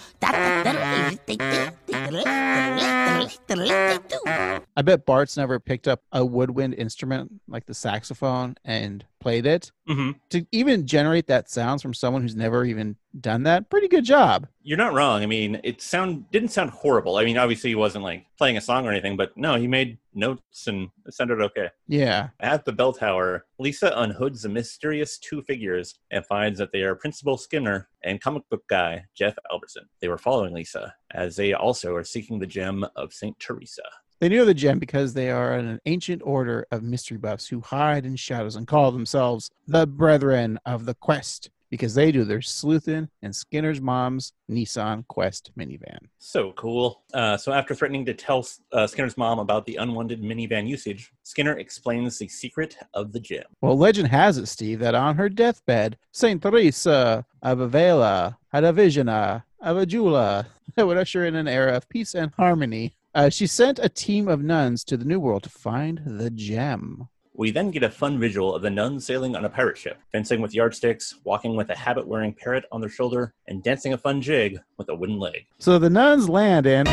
I bet Bart's never picked up a woodwind instrument like the saxophone and played it. Mhm. To even generate that sounds from someone who's never even done that, pretty good job. You're not wrong. I mean, it sound didn't sound horrible. I mean, obviously he wasn't like playing a song or anything, but no, he made notes and it sounded okay. Yeah. At the bell tower, Lisa unhoods the mysterious two figures and finds that they are Principal Skinner and comic book guy Jeff Albertson. They were following Lisa, as they also are seeking the gem of St. Teresa. They knew of the gem because they are an ancient order of mystery buffs who hide in shadows and call themselves the Brethren of the Quest because they do their sleuthing in Skinner's mom's Nissan Quest minivan. So cool. Uh, so after threatening to tell uh, Skinner's mom about the unwanted minivan usage, Skinner explains the secret of the gem. Well, legend has it, Steve, that on her deathbed, Saint Teresa of Avila had a vision uh, of a Jula that would usher in an era of peace and harmony. Uh, she sent a team of nuns to the New World to find the gem. We then get a fun visual of the nuns sailing on a pirate ship, fencing with yardsticks, walking with a habit wearing parrot on their shoulder, and dancing a fun jig with a wooden leg. So the nuns land in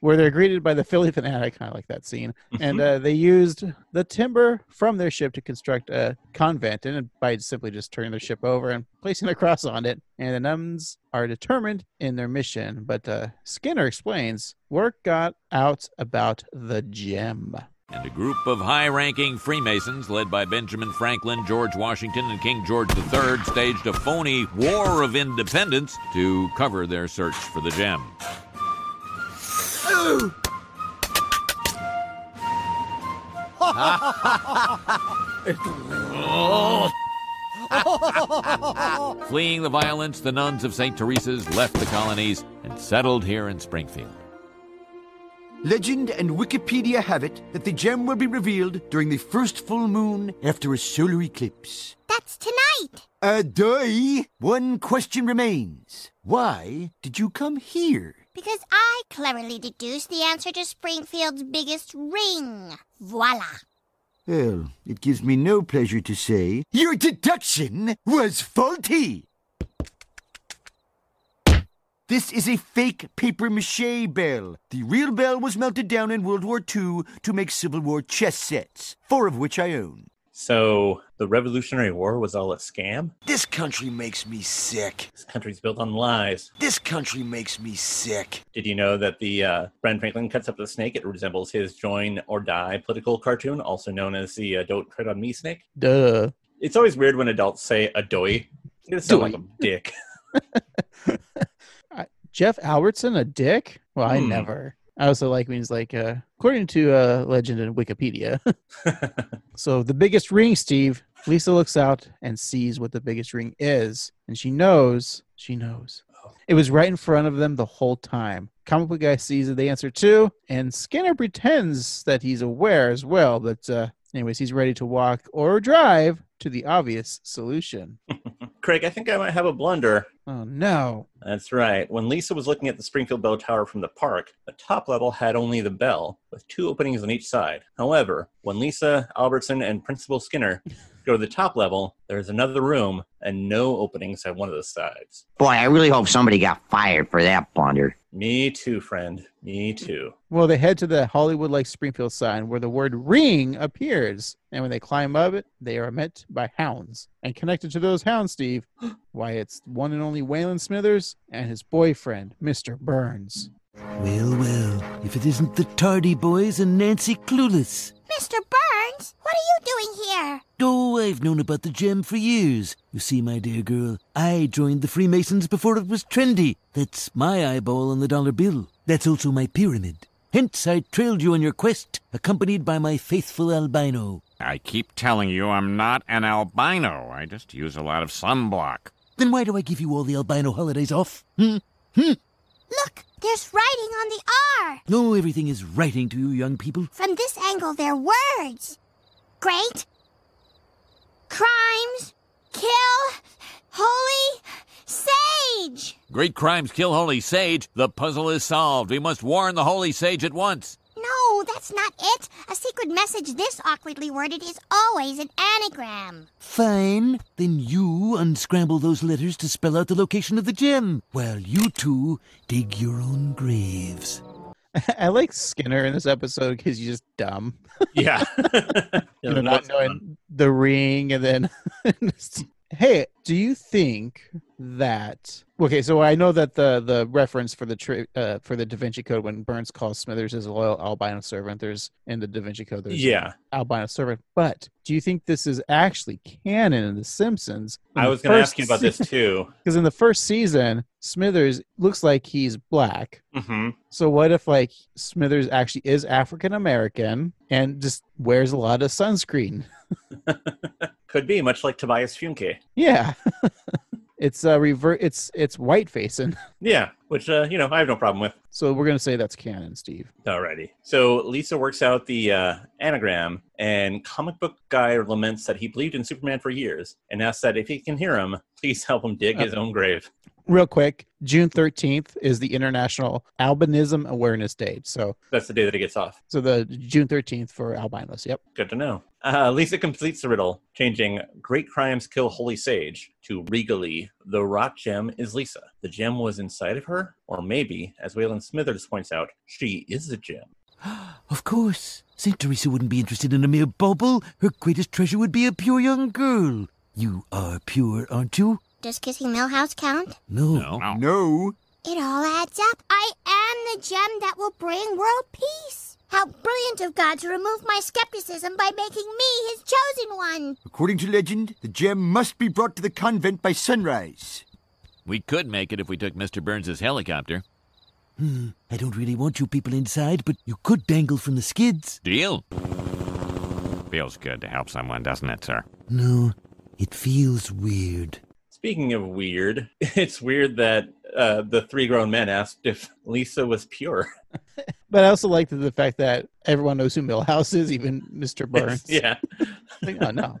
where they're greeted by the Phillie Phanatic. I kinda like that scene. And uh, they used the timber from their ship to construct a convent, and by simply just turning their ship over and placing a cross on it. And the nuns are determined in their mission. But uh, Skinner explains word got out about the gem. And a group of high ranking Freemasons, led by Benjamin Franklin, George Washington, and King George III, staged a phony War of Independence to cover their search for the gem. Fleeing the violence, the nuns of St. Teresa's left the colonies and settled here in Springfield. Legend and Wikipedia have it that the gem will be revealed during the first full moon after a solar eclipse. That's tonight. Uh, duh. One question remains. Why did you come here? Because I cleverly deduced the answer to Springfield's biggest ring. Voila. Well, it gives me no pleasure to say your deduction was faulty. This is a fake paper mache bell. The real bell was melted down in World War II to make Civil War chess sets, four of which I own. So the Revolutionary War was all a scam? This country makes me sick. This country's built on lies. This country makes me sick. Did you know that the uh, Ben Franklin cuts up the snake? It resembles his Join or Die political cartoon, also known as the uh, Don't Tread on Me snake. Duh. It's always weird when adults say adoy You sound like a dick. Jeff Albertson, a dick? Well, I Hmm. never. I also like when he's like, uh, according to uh, legend in Wikipedia. so the biggest ring, Steve. Lisa looks out and sees what the biggest ring is, and she knows. She knows. It was right in front of them the whole time. Comic book guy sees the answer too, and Skinner pretends that he's aware as well. But uh, anyways, he's ready to walk or drive to the obvious solution. Craig, I think I might have a blunder. Oh no! That's right. When Lisa was looking at the Springfield Bell Tower from the park, the top level had only the bell, with two openings on each side. However, when Lisa, Albertson, and Principal Skinner go to the top level, there's another room and no openings at one of the sides. Boy, I really hope somebody got fired for that blunder. Me too, friend. Me too. Well, they head to the Hollywood Lake Springfield sign where the word ring appears. And when they climb up it, they are met by hounds. And connected to those hounds, Steve, why, it's one and only Waylon Smithers and his boyfriend, Mr. Burns. Well, well, if it isn't the Tardy Boys and Nancy Clueless. Mr. Burns, what are you doing here? Oh, I've known about the gem for years. You see, my dear girl, I joined the Freemasons before it was trendy. That's my eyeball on the dollar bill. That's also my pyramid. Hence, I trailed you on your quest, accompanied by my faithful albino. I keep telling you I'm not an albino. I just use a lot of sunblock. Then why do I give you all the albino holidays off? Hmm? Hmm? Look, there's writing on the R. No, everything is writing to you, young people. From this angle, they're words. Great. Crimes. Kill. Holy. Sage. Great crimes kill holy sage. The puzzle is solved. We must warn the holy sage at once. No, that's not it. A secret message this awkwardly worded is always an anagram. Fine. Then you unscramble those letters to spell out the location of the gem, while you two dig your own graves. I like Skinner in this episode because he's just dumb. Yeah. you know, not knowing the ring and then hey do you think that okay so i know that the the reference for the tri- uh, for the da vinci code when burns calls smithers his loyal albino servant there's in the da vinci code there's Yeah. albino servant. But do you think this is actually canon in the simpsons? I was going to ask you about this too. because in the first season smithers looks like he's black. Hmm so what if like smithers actually is african american and just wears a lot of sunscreen Could be, much like Tobias Funke. Yeah. it's uh revert it's it's white facing. Yeah, which, uh, you know, I have no problem with. So we're gonna say that's canon, Steve. Alrighty. So Lisa works out the uh, anagram, and comic book guy laments that he believed in Superman for years and asks that if he can hear him, please help him dig his own grave. Real quick, June thirteenth is the International Albinism Awareness Day. So That's the day that he gets off. so the June thirteenth for albinos. Yep. Good to know. Uh, Lisa completes the riddle, changing Great Crimes Kill Holy Sage to regally, the rock gem is Lisa. The gem was inside of her, or maybe, as Waylon Smithers points out, she is the gem. Of course. St. Teresa wouldn't be interested in a mere bauble. Her greatest treasure would be a pure young girl. You are pure, aren't you? Does kissing Milhouse count? No. No. No. It all adds up. I am the gem that will bring world peace. How brilliant of God to remove my skepticism by making me his chosen one. According to legend, the gem must be brought to the convent by sunrise. We could make it if we took Mr. Burns's helicopter. Hmm. I don't really want you people inside, but you could dangle from the skids. Deal? Feels good to help someone, doesn't it, sir? No, it feels weird. Speaking of weird, it's weird that uh, the three grown men asked if Lisa was pure. But I also like the, the fact that everyone knows who Milhouse is, even Mr. Burns. yeah. Like, oh no.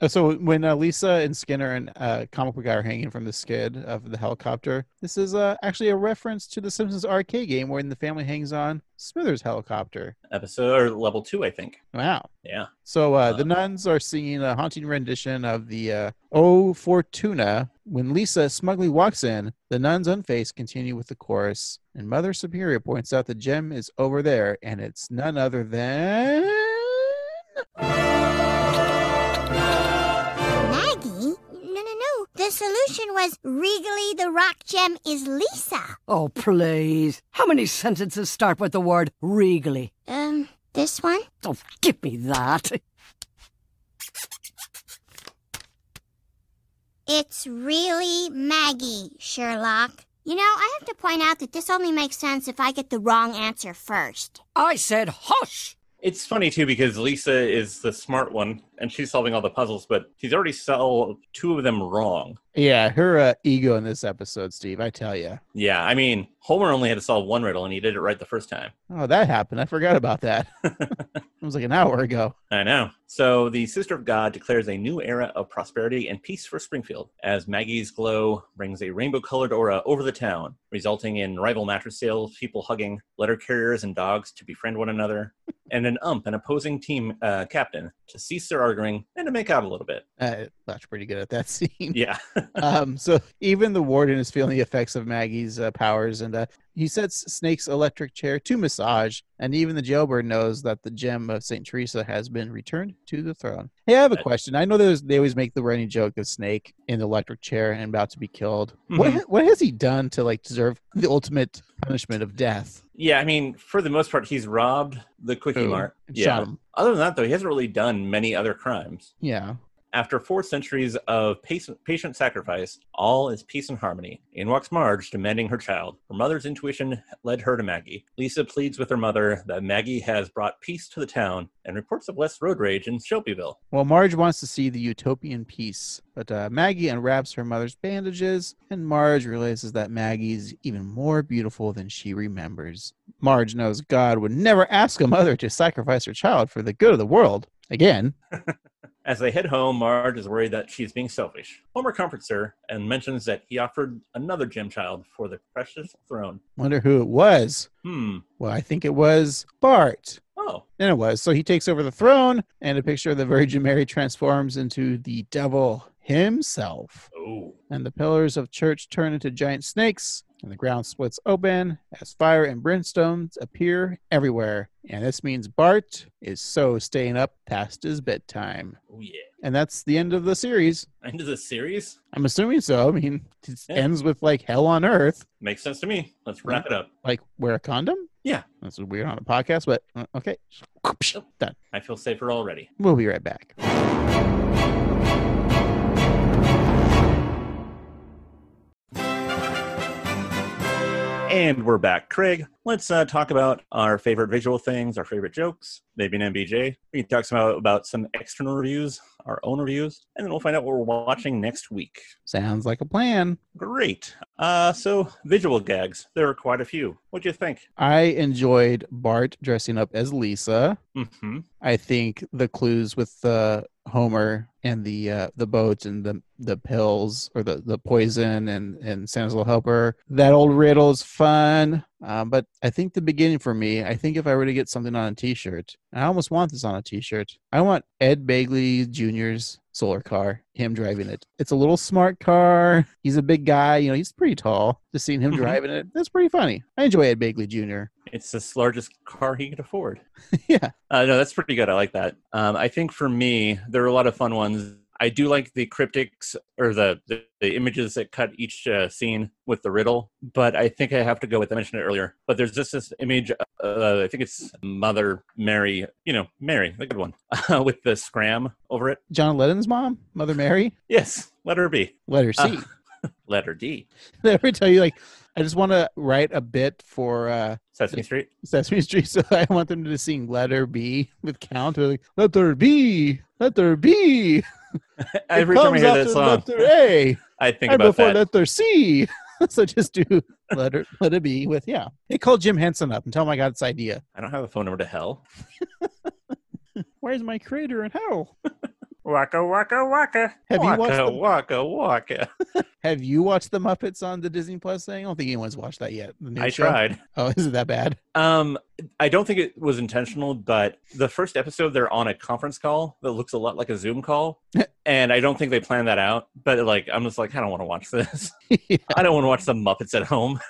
Uh, so when uh, Lisa and Skinner and uh, comic book guy are hanging from the skid of the helicopter, this is uh, actually a reference to the Simpsons arcade game where the family hangs on Smithers' helicopter. Episode or level two, I think. Wow. Yeah. So uh, the nuns are singing a haunting rendition of the uh, "O Fortuna." When Lisa smugly walks in, the nuns unfazed continue with the chorus, and Mother Superior points out the gem is over there, and it's none other than solution was regally the rock gem is Lisa. Oh, please. How many sentences start with the word regally? Um, this one? Oh, give me that. It's really Maggie, Sherlock. You know, I have to point out that this only makes sense if I get the wrong answer first. I said hush! It's funny too because Lisa is the smart one and she's solving all the puzzles, but she's already solved two of them wrong. Yeah, her uh, ego in this episode, Steve. I tell you. Yeah, I mean, Homer only had to solve one riddle and he did it right the first time. Oh, that happened. I forgot about that. it was like an hour ago. I know. So the Sister of God declares a new era of prosperity and peace for Springfield as Maggie's glow brings a rainbow colored aura over the town, resulting in rival mattress sales, people hugging, letter carriers, and dogs to befriend one another, and an ump, an opposing team uh, captain, to cease their arguing and to make out a little bit. Uh, that's pretty good at that scene. Yeah. um, so even the warden is feeling the effects of Maggie's uh, powers, and uh, he sets Snake's electric chair to massage. And even the jailbird knows that the gem of Saint Teresa has been returned to the throne. Hey, I have a question. I know there's they always make the running joke of Snake in the electric chair and about to be killed. What Mhm. ha- what has he done to like deserve the ultimate punishment of death? Yeah, I mean, for the most part, he's robbed the Quickie Who? Mart. Yeah. shot him. Other than that, though, he hasn't really done many other crimes. Yeah. After four centuries of patient, sacrifice, all is peace and harmony. In walks Marge, demanding her child. Her mother's intuition led her to Maggie. Lisa pleads with her mother that Maggie has brought peace to the town and reports of less road rage in Shelbyville. Well, Marge wants to see the utopian peace, but uh, Maggie unwraps her mother's bandages, and Marge realizes that Maggie's even more beautiful than she remembers. Marge knows God would never ask a mother to sacrifice her child for the good of the world. Again, As they head home, Marge is worried that she's being selfish. Homer comforts her and mentions that he offered another gem child for the precious throne. wonder who it was. Hmm. Well, I think it was Bart. Oh. And it was. So he takes over the throne, and a picture of the Virgin Mary transforms into the devil himself. Oh. And the pillars of church turn into giant snakes, and the ground splits open as fire and brimstones appear everywhere. And this means Bart is so staying up past his bedtime. Oh, yeah. And that's the end of the series. End of the series? I'm assuming so. I mean, it Yeah. ends with like hell on earth. Makes sense to me. Let's wrap it up. Like wear a condom? Yeah. That's weird on a podcast, but uh, okay. Done. I feel safer already. We'll be right back. And we're back. Craig, let's uh, talk about our favorite visual things, our favorite jokes, maybe an MBJ. We can talk some about, about some external reviews, our own reviews, and then we'll find out what we're watching next week. Sounds like a plan. Great. Uh, so, visual gags. There are quite a few. What do you think? I enjoyed Bart dressing up as Lisa. Mm-hmm. I think the clues with the Homer and the uh, the boat and the the pills or the the poison and and Santa's little helper. That old riddle is fun. Um, but I think the beginning for me, I think if I were to get something on a T-shirt, I almost want this on a T-shirt. I want Ed Begley Jr.'s solar car, him driving it. It's a little smart car. He's a big guy. You know, he's pretty tall. Just seeing him Mhm. driving it, that's pretty funny. I enjoy Ed Begley Jr. It's the largest car he could afford. yeah. Uh, no, that's pretty good. I like that. Um, I think for me, there are a lot of fun ones. I do like the cryptics or the, the, the images that cut each uh, scene with the riddle, but I think I have to go with, I mentioned it earlier, but there's just this image, uh, I think it's Mother Mary, you know, Mary, the good one, with the scram over it. John Lennon's mom, Mother Mary. Yes, let her be. Letter C. Uh, letter D. Did I ever tell you like I just want to write a bit for uh Sesame Street. Sesame Street, so I want them to sing "Let Her Be" with count. They're like, letter B, letter B. Every time I hear that song, letter A, I think and about before that. letter C. so just do "Let Her Let It Be" with yeah. Hey, call Jim Henson up and tell him I got this idea. I don't have a phone number to hell. Where's my creator in hell? Waka waka waka. Have you waka, watched the- waka waka? Have you watched the Muppets on the Disney Plus thing? I don't think anyone's watched that yet. I show. tried. Oh, is it that bad? Um, I don't think it was intentional, but the first episode they're on a conference call that looks a lot like a Zoom call, and I don't think they planned that out. But like, I'm just like, I don't want to watch this. I don't want to watch the Muppets at home.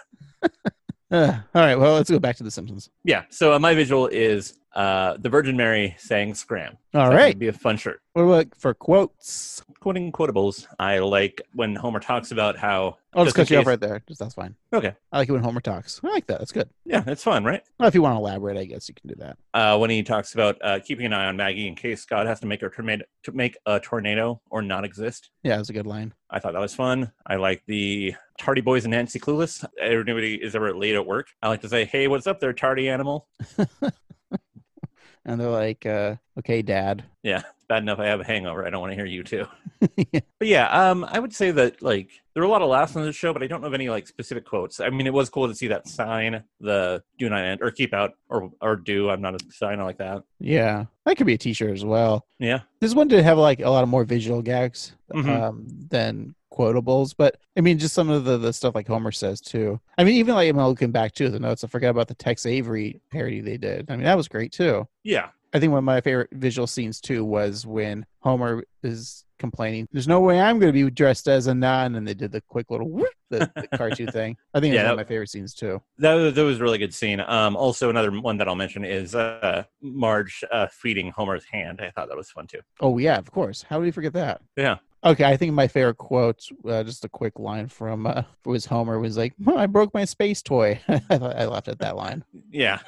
Uh, all right, well, let's go back to The Simpsons. Yeah. So uh, my visual is Uh, the Virgin Mary saying "scram." All So right. would be a fun shirt. What about for quotes? Quoting quotables. I like when Homer talks about how. I'll just cut you off right there. Just that's fine. Okay. I like it when Homer talks. I like that. That's good. Yeah, it's fun, right? Well, if you want to elaborate, I guess you can do that. Uh, when he talks about uh, keeping an eye on Maggie in case God has to make a tornado to make a tornado or not exist. Yeah, that's a good line. I thought that was fun. I like the Tardy Boys and Nancy Clueless. Everybody is ever late at work. I like to say, "Hey, what's up there, tardy animal?" And they're like, uh, "Okay, Dad." Yeah, bad enough I have a hangover. I don't want to hear you too. But yeah, um, I would say that like there were a lot of laughs on the show, but I don't know of any like specific quotes. I mean, it was cool to see that sign, the "Do not end" or "Keep out" or or "Do." I'm not a sign. Like that. Yeah, that could be a T-shirt as well. Yeah. This one did have like a lot of more visual gags Mhm. um, than quotables, but I mean, just some of the, the stuff like Homer says too. I mean, even like I'm looking back to the notes, I forgot about the Tex Avery parody they did. I mean, that was great too. Yeah. I think one of my favorite visual scenes too was when Homer is complaining, "There's no way I'm going to be dressed as a nun," and they did the quick little whoop, the, the cartoon thing. I think it's Yeah, one of my favorite scenes too. That was, that was a really good scene. Um, also another one that I'll mention is uh, Marge uh, feeding Homer's hand. I thought that was fun too. Oh yeah, of course. How did we forget that? Yeah. Okay, I think my favorite quote, uh, just a quick line from uh, was Homer was like, well, "I broke my space toy." I I laughed at that line. Yeah.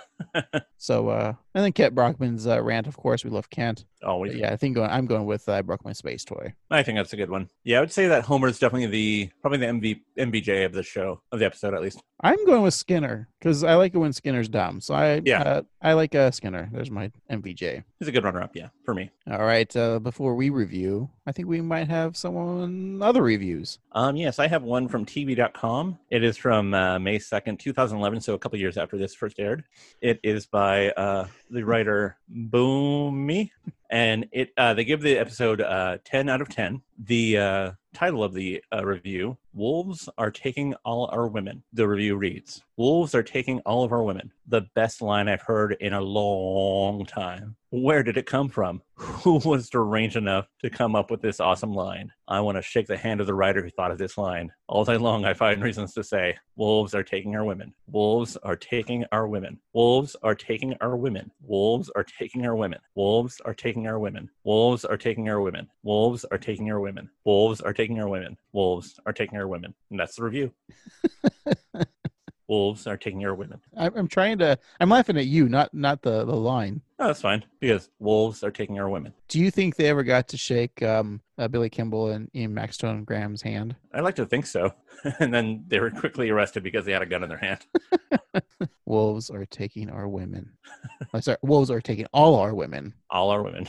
So, uh, and then Kent Brockman's uh, rant. Of course, we love Kent. Always. But yeah, I think going, I'm going with uh, "I broke my space toy." I think that's a good one. Yeah, I would say that Homer's definitely the probably the MV, MVJ of the show of the episode at least. I'm going with Skinner because I like it when Skinner's dumb. So I Yeah. uh, I like uh, Skinner. There's my MVJ. He's a good runner up. Yeah, for me. All right. Uh, before we review, I think we might have someone other reviews. Um, yes, I have one from TV.com. It is from uh, May 2nd, 2011, so a couple years after this first aired. It is by uh, the writer Boomy, and it uh, they give the episode uh, 10 out of 10. The uh, title of the uh, review Wolves are taking all our women. The review reads Wolves are taking all of our women. The best line I've heard in a long time. Where did it come from? Who was deranged enough to come up with this awesome line? I want to shake the hand of the writer who thought of this line. All day long, I find reasons to say, Wolves are taking our women. Wolves are taking our women. Wolves are taking our women. Wolves are taking our women. Wolves are taking our women. Wolves are taking our women. Wolves are taking our women. Wolves are taking our women. Wolves are taking our women. And that's the review. Wolves are taking our women. I'm, I'm trying to. I'm laughing at you, not not the the line. Oh, that's fine because wolves are taking our women. Do you think they ever got to shake um, uh, Billy Kimball and Ian Maxtone Graham's hand? I like to think so. and then they were quickly arrested because they had a gun in their hand. Wolves are taking our women. oh, sorry, wolves are taking all our women. All our women.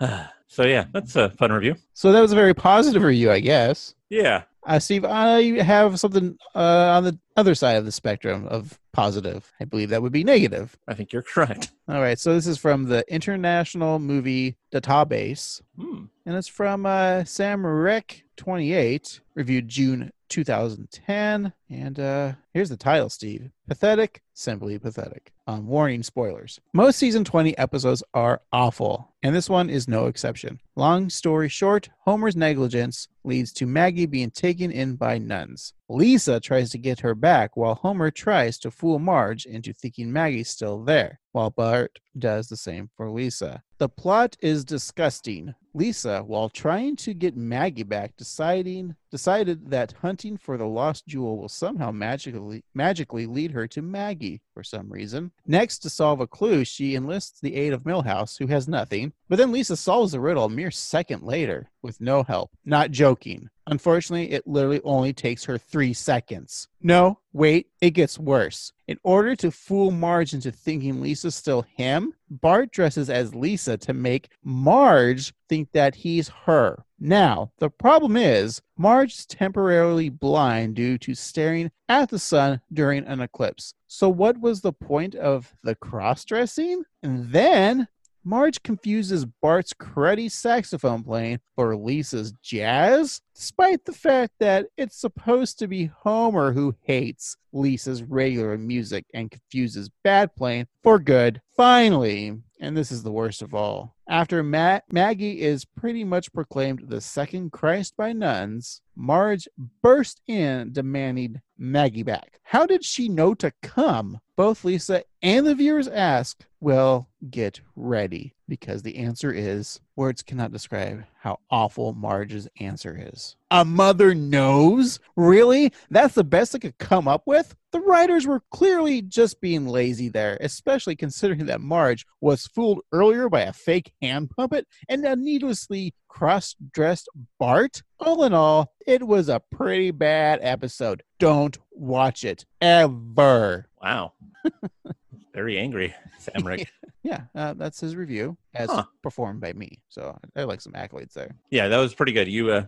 so yeah, that's a fun review. So that was a very positive review, I guess. Yeah. Uh, Steve, I have something uh, on the other side of the spectrum of positive. I believe that would be negative. I think you're correct. All right. So this is from the International Movie Database. Hmm. And it's from uh, Sam Rick 28, reviewed June 2010. And uh, here's the title, Steve Pathetic, Simply Pathetic. Um, warning spoilers. Most season 20 episodes are awful, and this one is no exception. Long story short, Homer's negligence leads to Maggie being taken in by nuns. Lisa tries to get her back while Homer tries to fool Marge into thinking Maggie's still there, while Bart does the same for Lisa. The plot is disgusting. Lisa, while trying to get Maggie back, deciding decided that hunting for the lost jewel will somehow magically magically lead her to Maggie for some reason. Next, to solve a clue, she enlists the aid of Milhouse, who has nothing. But then Lisa solves the riddle a mere second later with no help. Not joking. Unfortunately, it literally only takes her three seconds. No, wait, it gets worse. In order to fool Marge into thinking Lisa's still him, Bart dresses as Lisa to make Marge think that he's her. Now, the problem is, Marge's temporarily blind due to staring at the sun during an eclipse. So, what was the point of the cross dressing? And then Marge confuses Bart's cruddy saxophone playing for Lisa's jazz. Despite the fact that it's supposed to be Homer who hates Lisa's regular music and confuses bad playing for good. Finally, and this is the worst of all, after Ma- Maggie is pretty much proclaimed the second Christ by nuns, Marge burst in demanding Maggie back. How did she know to come? Both Lisa and the viewers ask. Well, get ready because the answer is words cannot describe how awful Marge's answer is. A mother knows? Really? That's the best they could come up with? The writers were clearly just being lazy there, especially considering that Marge was fooled earlier by a fake hand puppet and a needlessly cross dressed Bart. All in all, it was a pretty bad episode. Don't watch it ever. Wow. Very angry, Sam Rick. Yeah, uh, that's his review as Huh. performed by me. So I like some accolades there. yeah, that was pretty good. You uh,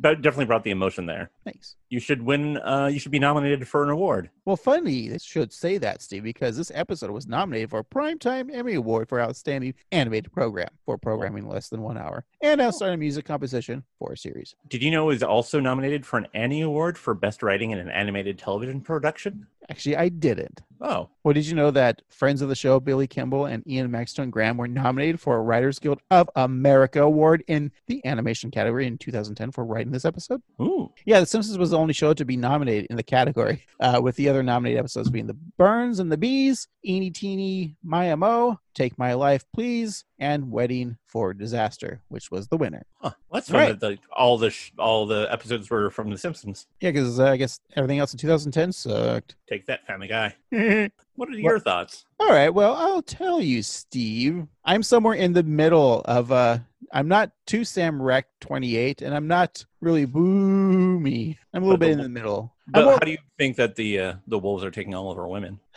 definitely brought the emotion there. Thanks. You should win. Uh, you should be nominated for an award. Well, funny, it should say that, Steve, because this episode was nominated for a Primetime Emmy Award for Outstanding Animated Program for programming less than one hour and Outstanding Music Composition for a series. Did you know it was also nominated for an Annie Award for Best Writing in an Animated Television Production? Actually, I didn't. Oh, Well, did you know that friends of the show, Billy Kimball and Ian Maxtone Graham, were nominated for a Writers Guild of America Award in the animation category in 2010 for writing this episode? Ooh. Yeah, The Simpsons was the only show to be nominated in the category, uh, with the other nominated episodes being The Burns and the Bees, Eeny Teeny Maya Moe, Take My Life Please, and Wedding for Disaster, which was the winner. Huh. Well, that's Right. the, all the sh- all the episodes were from The Simpsons. Yeah, because uh, I guess everything else in 2010 sucked. Take that, Family Guy. What are your thoughts? All right. well, I'll tell you, Steve. I'm somewhere in the middle of uh I'm not too Sam Wreck 28, and I'm not really boomy. I'm a little But bit the- in the middle. But how do you think that the uh, the wolves are taking all of our women?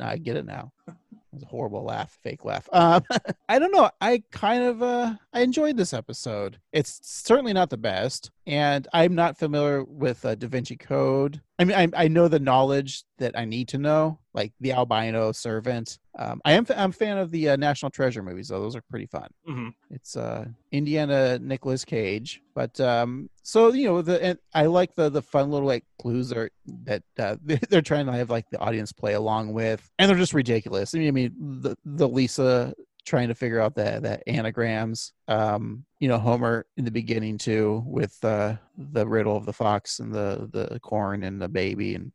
I get it now. It was a horrible laugh, fake laugh. Um, I don't know. I kind of uh, I enjoyed this episode. It's certainly not the best, and I'm not familiar with uh, Da Vinci Code. I mean, I, I know the knowledge that I need to know, like the albino servant. Um, I am I'm a fan of the uh, National Treasure movies, though. Those are pretty fun. Mhm. It's uh, Indiana Nicolas Cage, but um, so you know the and I like the the fun little like clues are that uh, they're trying to have like the audience play along with, and they're just ridiculous. I mean, I mean the the Lisa trying to figure out the the anagrams. Um, you know Homer in the beginning too with uh, the riddle of the fox and the the corn and the baby and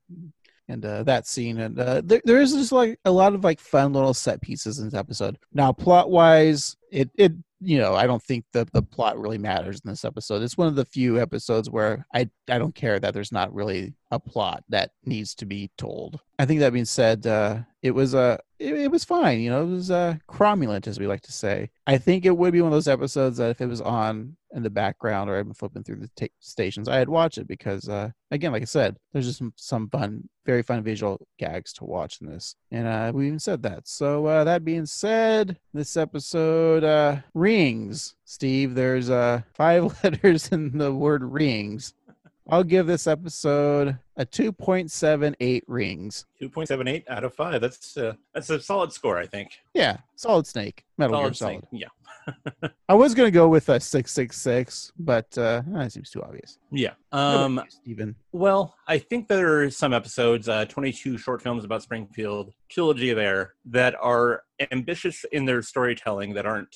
and uh, that scene and uh, there, there is just like a lot of like fun little set pieces in this episode now plot wise it it you know i don't think the the plot really matters in this episode it's one of the few episodes where i i don't care that there's not really a plot that needs to be told i think that being said uh it was uh it, it was fine you know it was uh cromulent as we like to say i think it would be one of those episodes that if it was on in the background or I've been flipping through the ta stations, I'd watch it because, uh, again, like I said, there's just some, some fun, very fun visual gags to watch in this. And uh, we even said that. So, uh, that being said, this episode uh, rings. Steve, there's uh, five letters in the word rings. I'll give this episode a 2.78 rings. Two point seven eight out of five. That's uh, that's a solid score, I think. Yeah, solid snake. Metal Gear Solid Solid. Snake, Yeah. I was going to go with a 666, but uh, that seems too obvious. Yeah. Um, Steven. Well, I think there are some episodes, uh, 22 short films about Springfield, trilogy there, that are ambitious in their storytelling that aren't-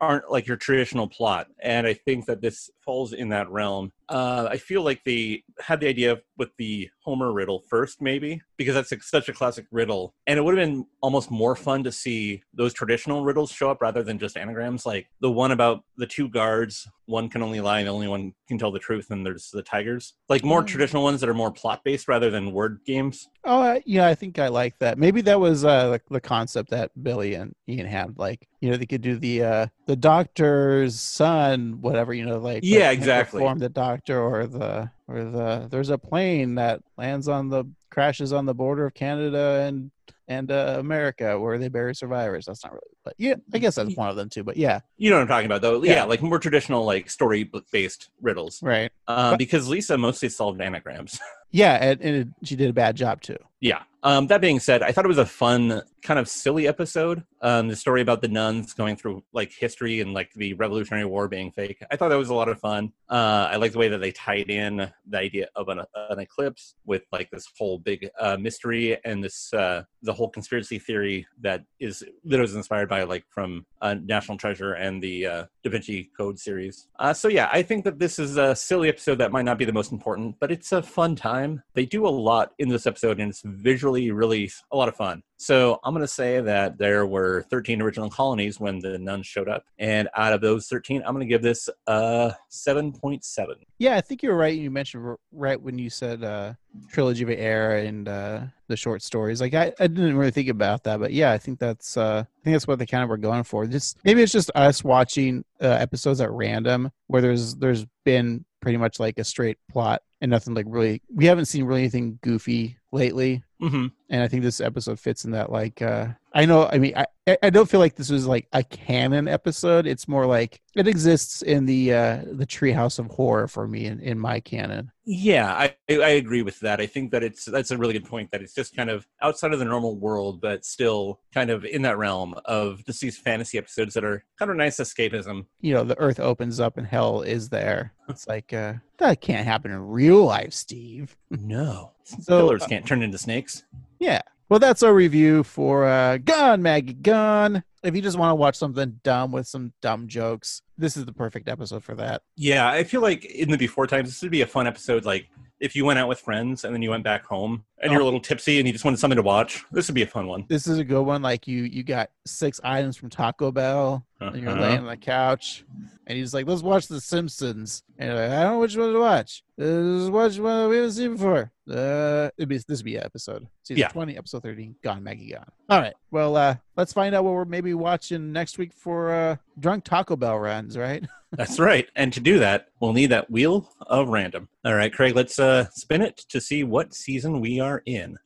aren't like your traditional plot, and I think that this falls in that realm. Uh, I feel like they had the idea with the Homer riddle first, maybe because that's a, such a classic riddle, and it would have been almost more fun to see those traditional riddles show up rather than just anagrams, like the one about the two guards. One can only lie, and the only one can tell the truth. And there's the tigers, like more Mm. traditional ones that are more plot based rather than word games. Oh, uh, yeah, I think I like that. Maybe that was uh, the, the concept that Billy and Ian had. Like, you know, they could do the uh, the doctor's son, whatever. You know, like Yeah, like, exactly. Form the doctor, or the or the there's a plane that lands on the crashes on the border of Canada and and uh, America where they bury survivors. That's not really, but yeah, I guess that's one of them too. But yeah, You know what I'm talking about, though. Yeah, Yeah. like more traditional, like story based riddles. right. Uh, But- because Lisa mostly solved anagrams. Yeah, and, and it, she did a bad job too. Yeah. Um, that being said, I thought it was a fun, kind of silly episode. Um, the story about the nuns going through like history and like the Revolutionary War being fake. I thought that was a lot of fun. Uh, I like the way that they tied in the idea of an, an eclipse with like this whole big uh, mystery and this uh, the whole conspiracy theory that is that was inspired by like from uh, National Treasure and the uh, Da Vinci Code series. Uh, so yeah, I think that this is a silly episode that might not be the most important, but it's a fun time. They do a lot in this episode, and it's visually really a lot of fun. So I'm going to say that there were 13 original colonies when the nuns showed up, and out of those 13, I'm going to give this a 7.7. Yeah, I think you're right. You mentioned right when you said uh, Trilogy of Error and uh, the short stories. Like I, I didn't really think about that, but yeah, I think that's uh, I think that's what they kind of were going for. Just maybe it's just us watching uh, episodes at random where there's there's been pretty much like a straight plot and nothing like really. We haven't seen really anything goofy lately. Mm-hmm. And I think this episode fits in that. Like, uh, I know. I mean, I I- don't feel like this was like a canon episode. It's more like it exists in the uh the treehouse of horror for me in, in my canon. Yeah, I, I agree with that. I think that it's that's a really good point. That it's just kind of outside of the normal world, but still kind of in that realm of just these fantasy episodes that are kind of nice escapism. You know, the earth opens up and hell is there. It's like uh that can't happen in real life, Steve. No, So, pillars uh, can't turn into snakes. Yeah. Well, that's our review for uh, Gone, Maggie, Gone. If you just want to watch something dumb with some dumb jokes, this is the perfect episode for that. Yeah, I feel like in the before times, this would be a fun episode. Like if you went out with friends and then you went back home and you're a Oh. little tipsy and you just wanted something to watch, this would be a fun one. This is a good one. Like you, you got six items from Taco Bell, and you're Uh-huh. laying on the couch, and he's like, "Let's watch The Simpsons." And you're like, I don't know which one to watch. Let's watch one we haven't seen before. Uh, it'd be this would be episode, season Yeah. twenty, episode thirteen. Gone, Maggie, gone. All right. Well, uh, let's find out what we're maybe watching next week for uh, drunk Taco Bell runs. Right. That's right. And to do that, we'll need that wheel of random. All right, Craig, let's uh, spin it to see what season we are in.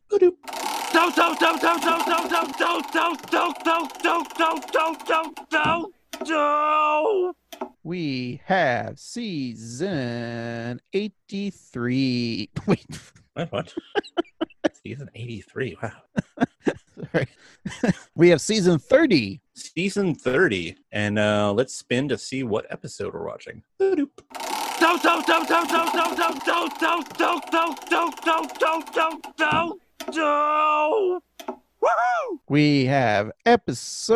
Don't, don't, don't, don't, don't, don't, don't, don't, don't, don't, don't, don't, don't, don't, don't, don't, don't. We have season eighty-three. Wait. What? What? season 83. Wow. Sorry. we have season 30. Season 30. And uh, let's spin to see what episode we're watching. Don't, don't, don't, don't, don't, don't, don't, don't, don't, don't, don't, don't, don't, don't, don't, Woohoo! We have episode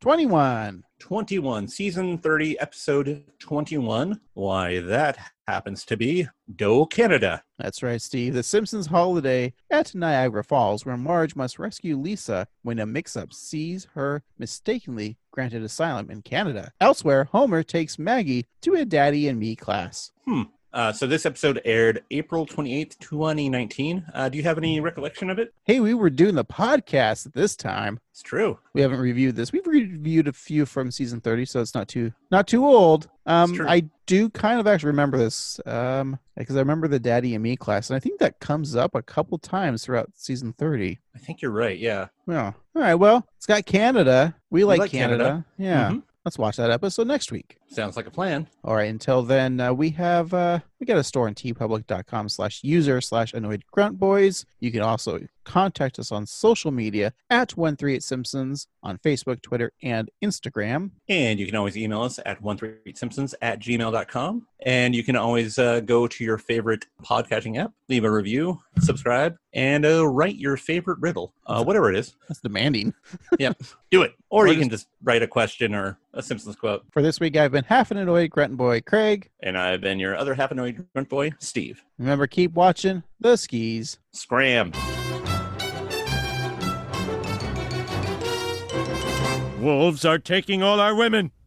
21. 21. Season 30, episode 21. Why, that happens to be D'oh Canada. That's right, Steve. The Simpsons holiday at Niagara Falls, where Marge must rescue Lisa when a mix up sees her mistakenly granted asylum in Canada. Elsewhere, Homer takes Maggie to a Daddy and Me class. Hmm. Uh, so this episode aired April 28th, 2019. Uh, do you have any recollection of it? Hey, we were doing the podcast at this time. It's true. We haven't reviewed this. We've reviewed a few from season 30, so it's not too not too old. Um. I do kind of actually remember this um, because I remember the Daddy and Me class, and I think that comes up a couple times throughout season 30. I think you're right. Yeah. Yeah. All right. Well, it's got Canada. We like, like Canada. Canada. Yeah. Mhm. Let's watch that episode next week. Sounds like a plan. All right. Until then, uh, we have uh, we got a store on teepublic.com slash user slash annoyed grunt boys. You can also contact us on social media at 138 Simpsons on Facebook, Twitter, and Instagram. And you can always email us at 138simpsons at gmail.com. And you can always uh, go to your favorite podcasting app, leave a review, subscribe, and uh, write your favorite riddle, uh, whatever it is. That's demanding. Yep. Do it. Or, Or you just- can just write a question or a Simpsons quote. For this week, I've been half an annoyed grunt boy, Craig. And I've been your other half annoyed grunt boy, Steve. Remember, keep watching the skis. Scram. Wolves are taking all our women.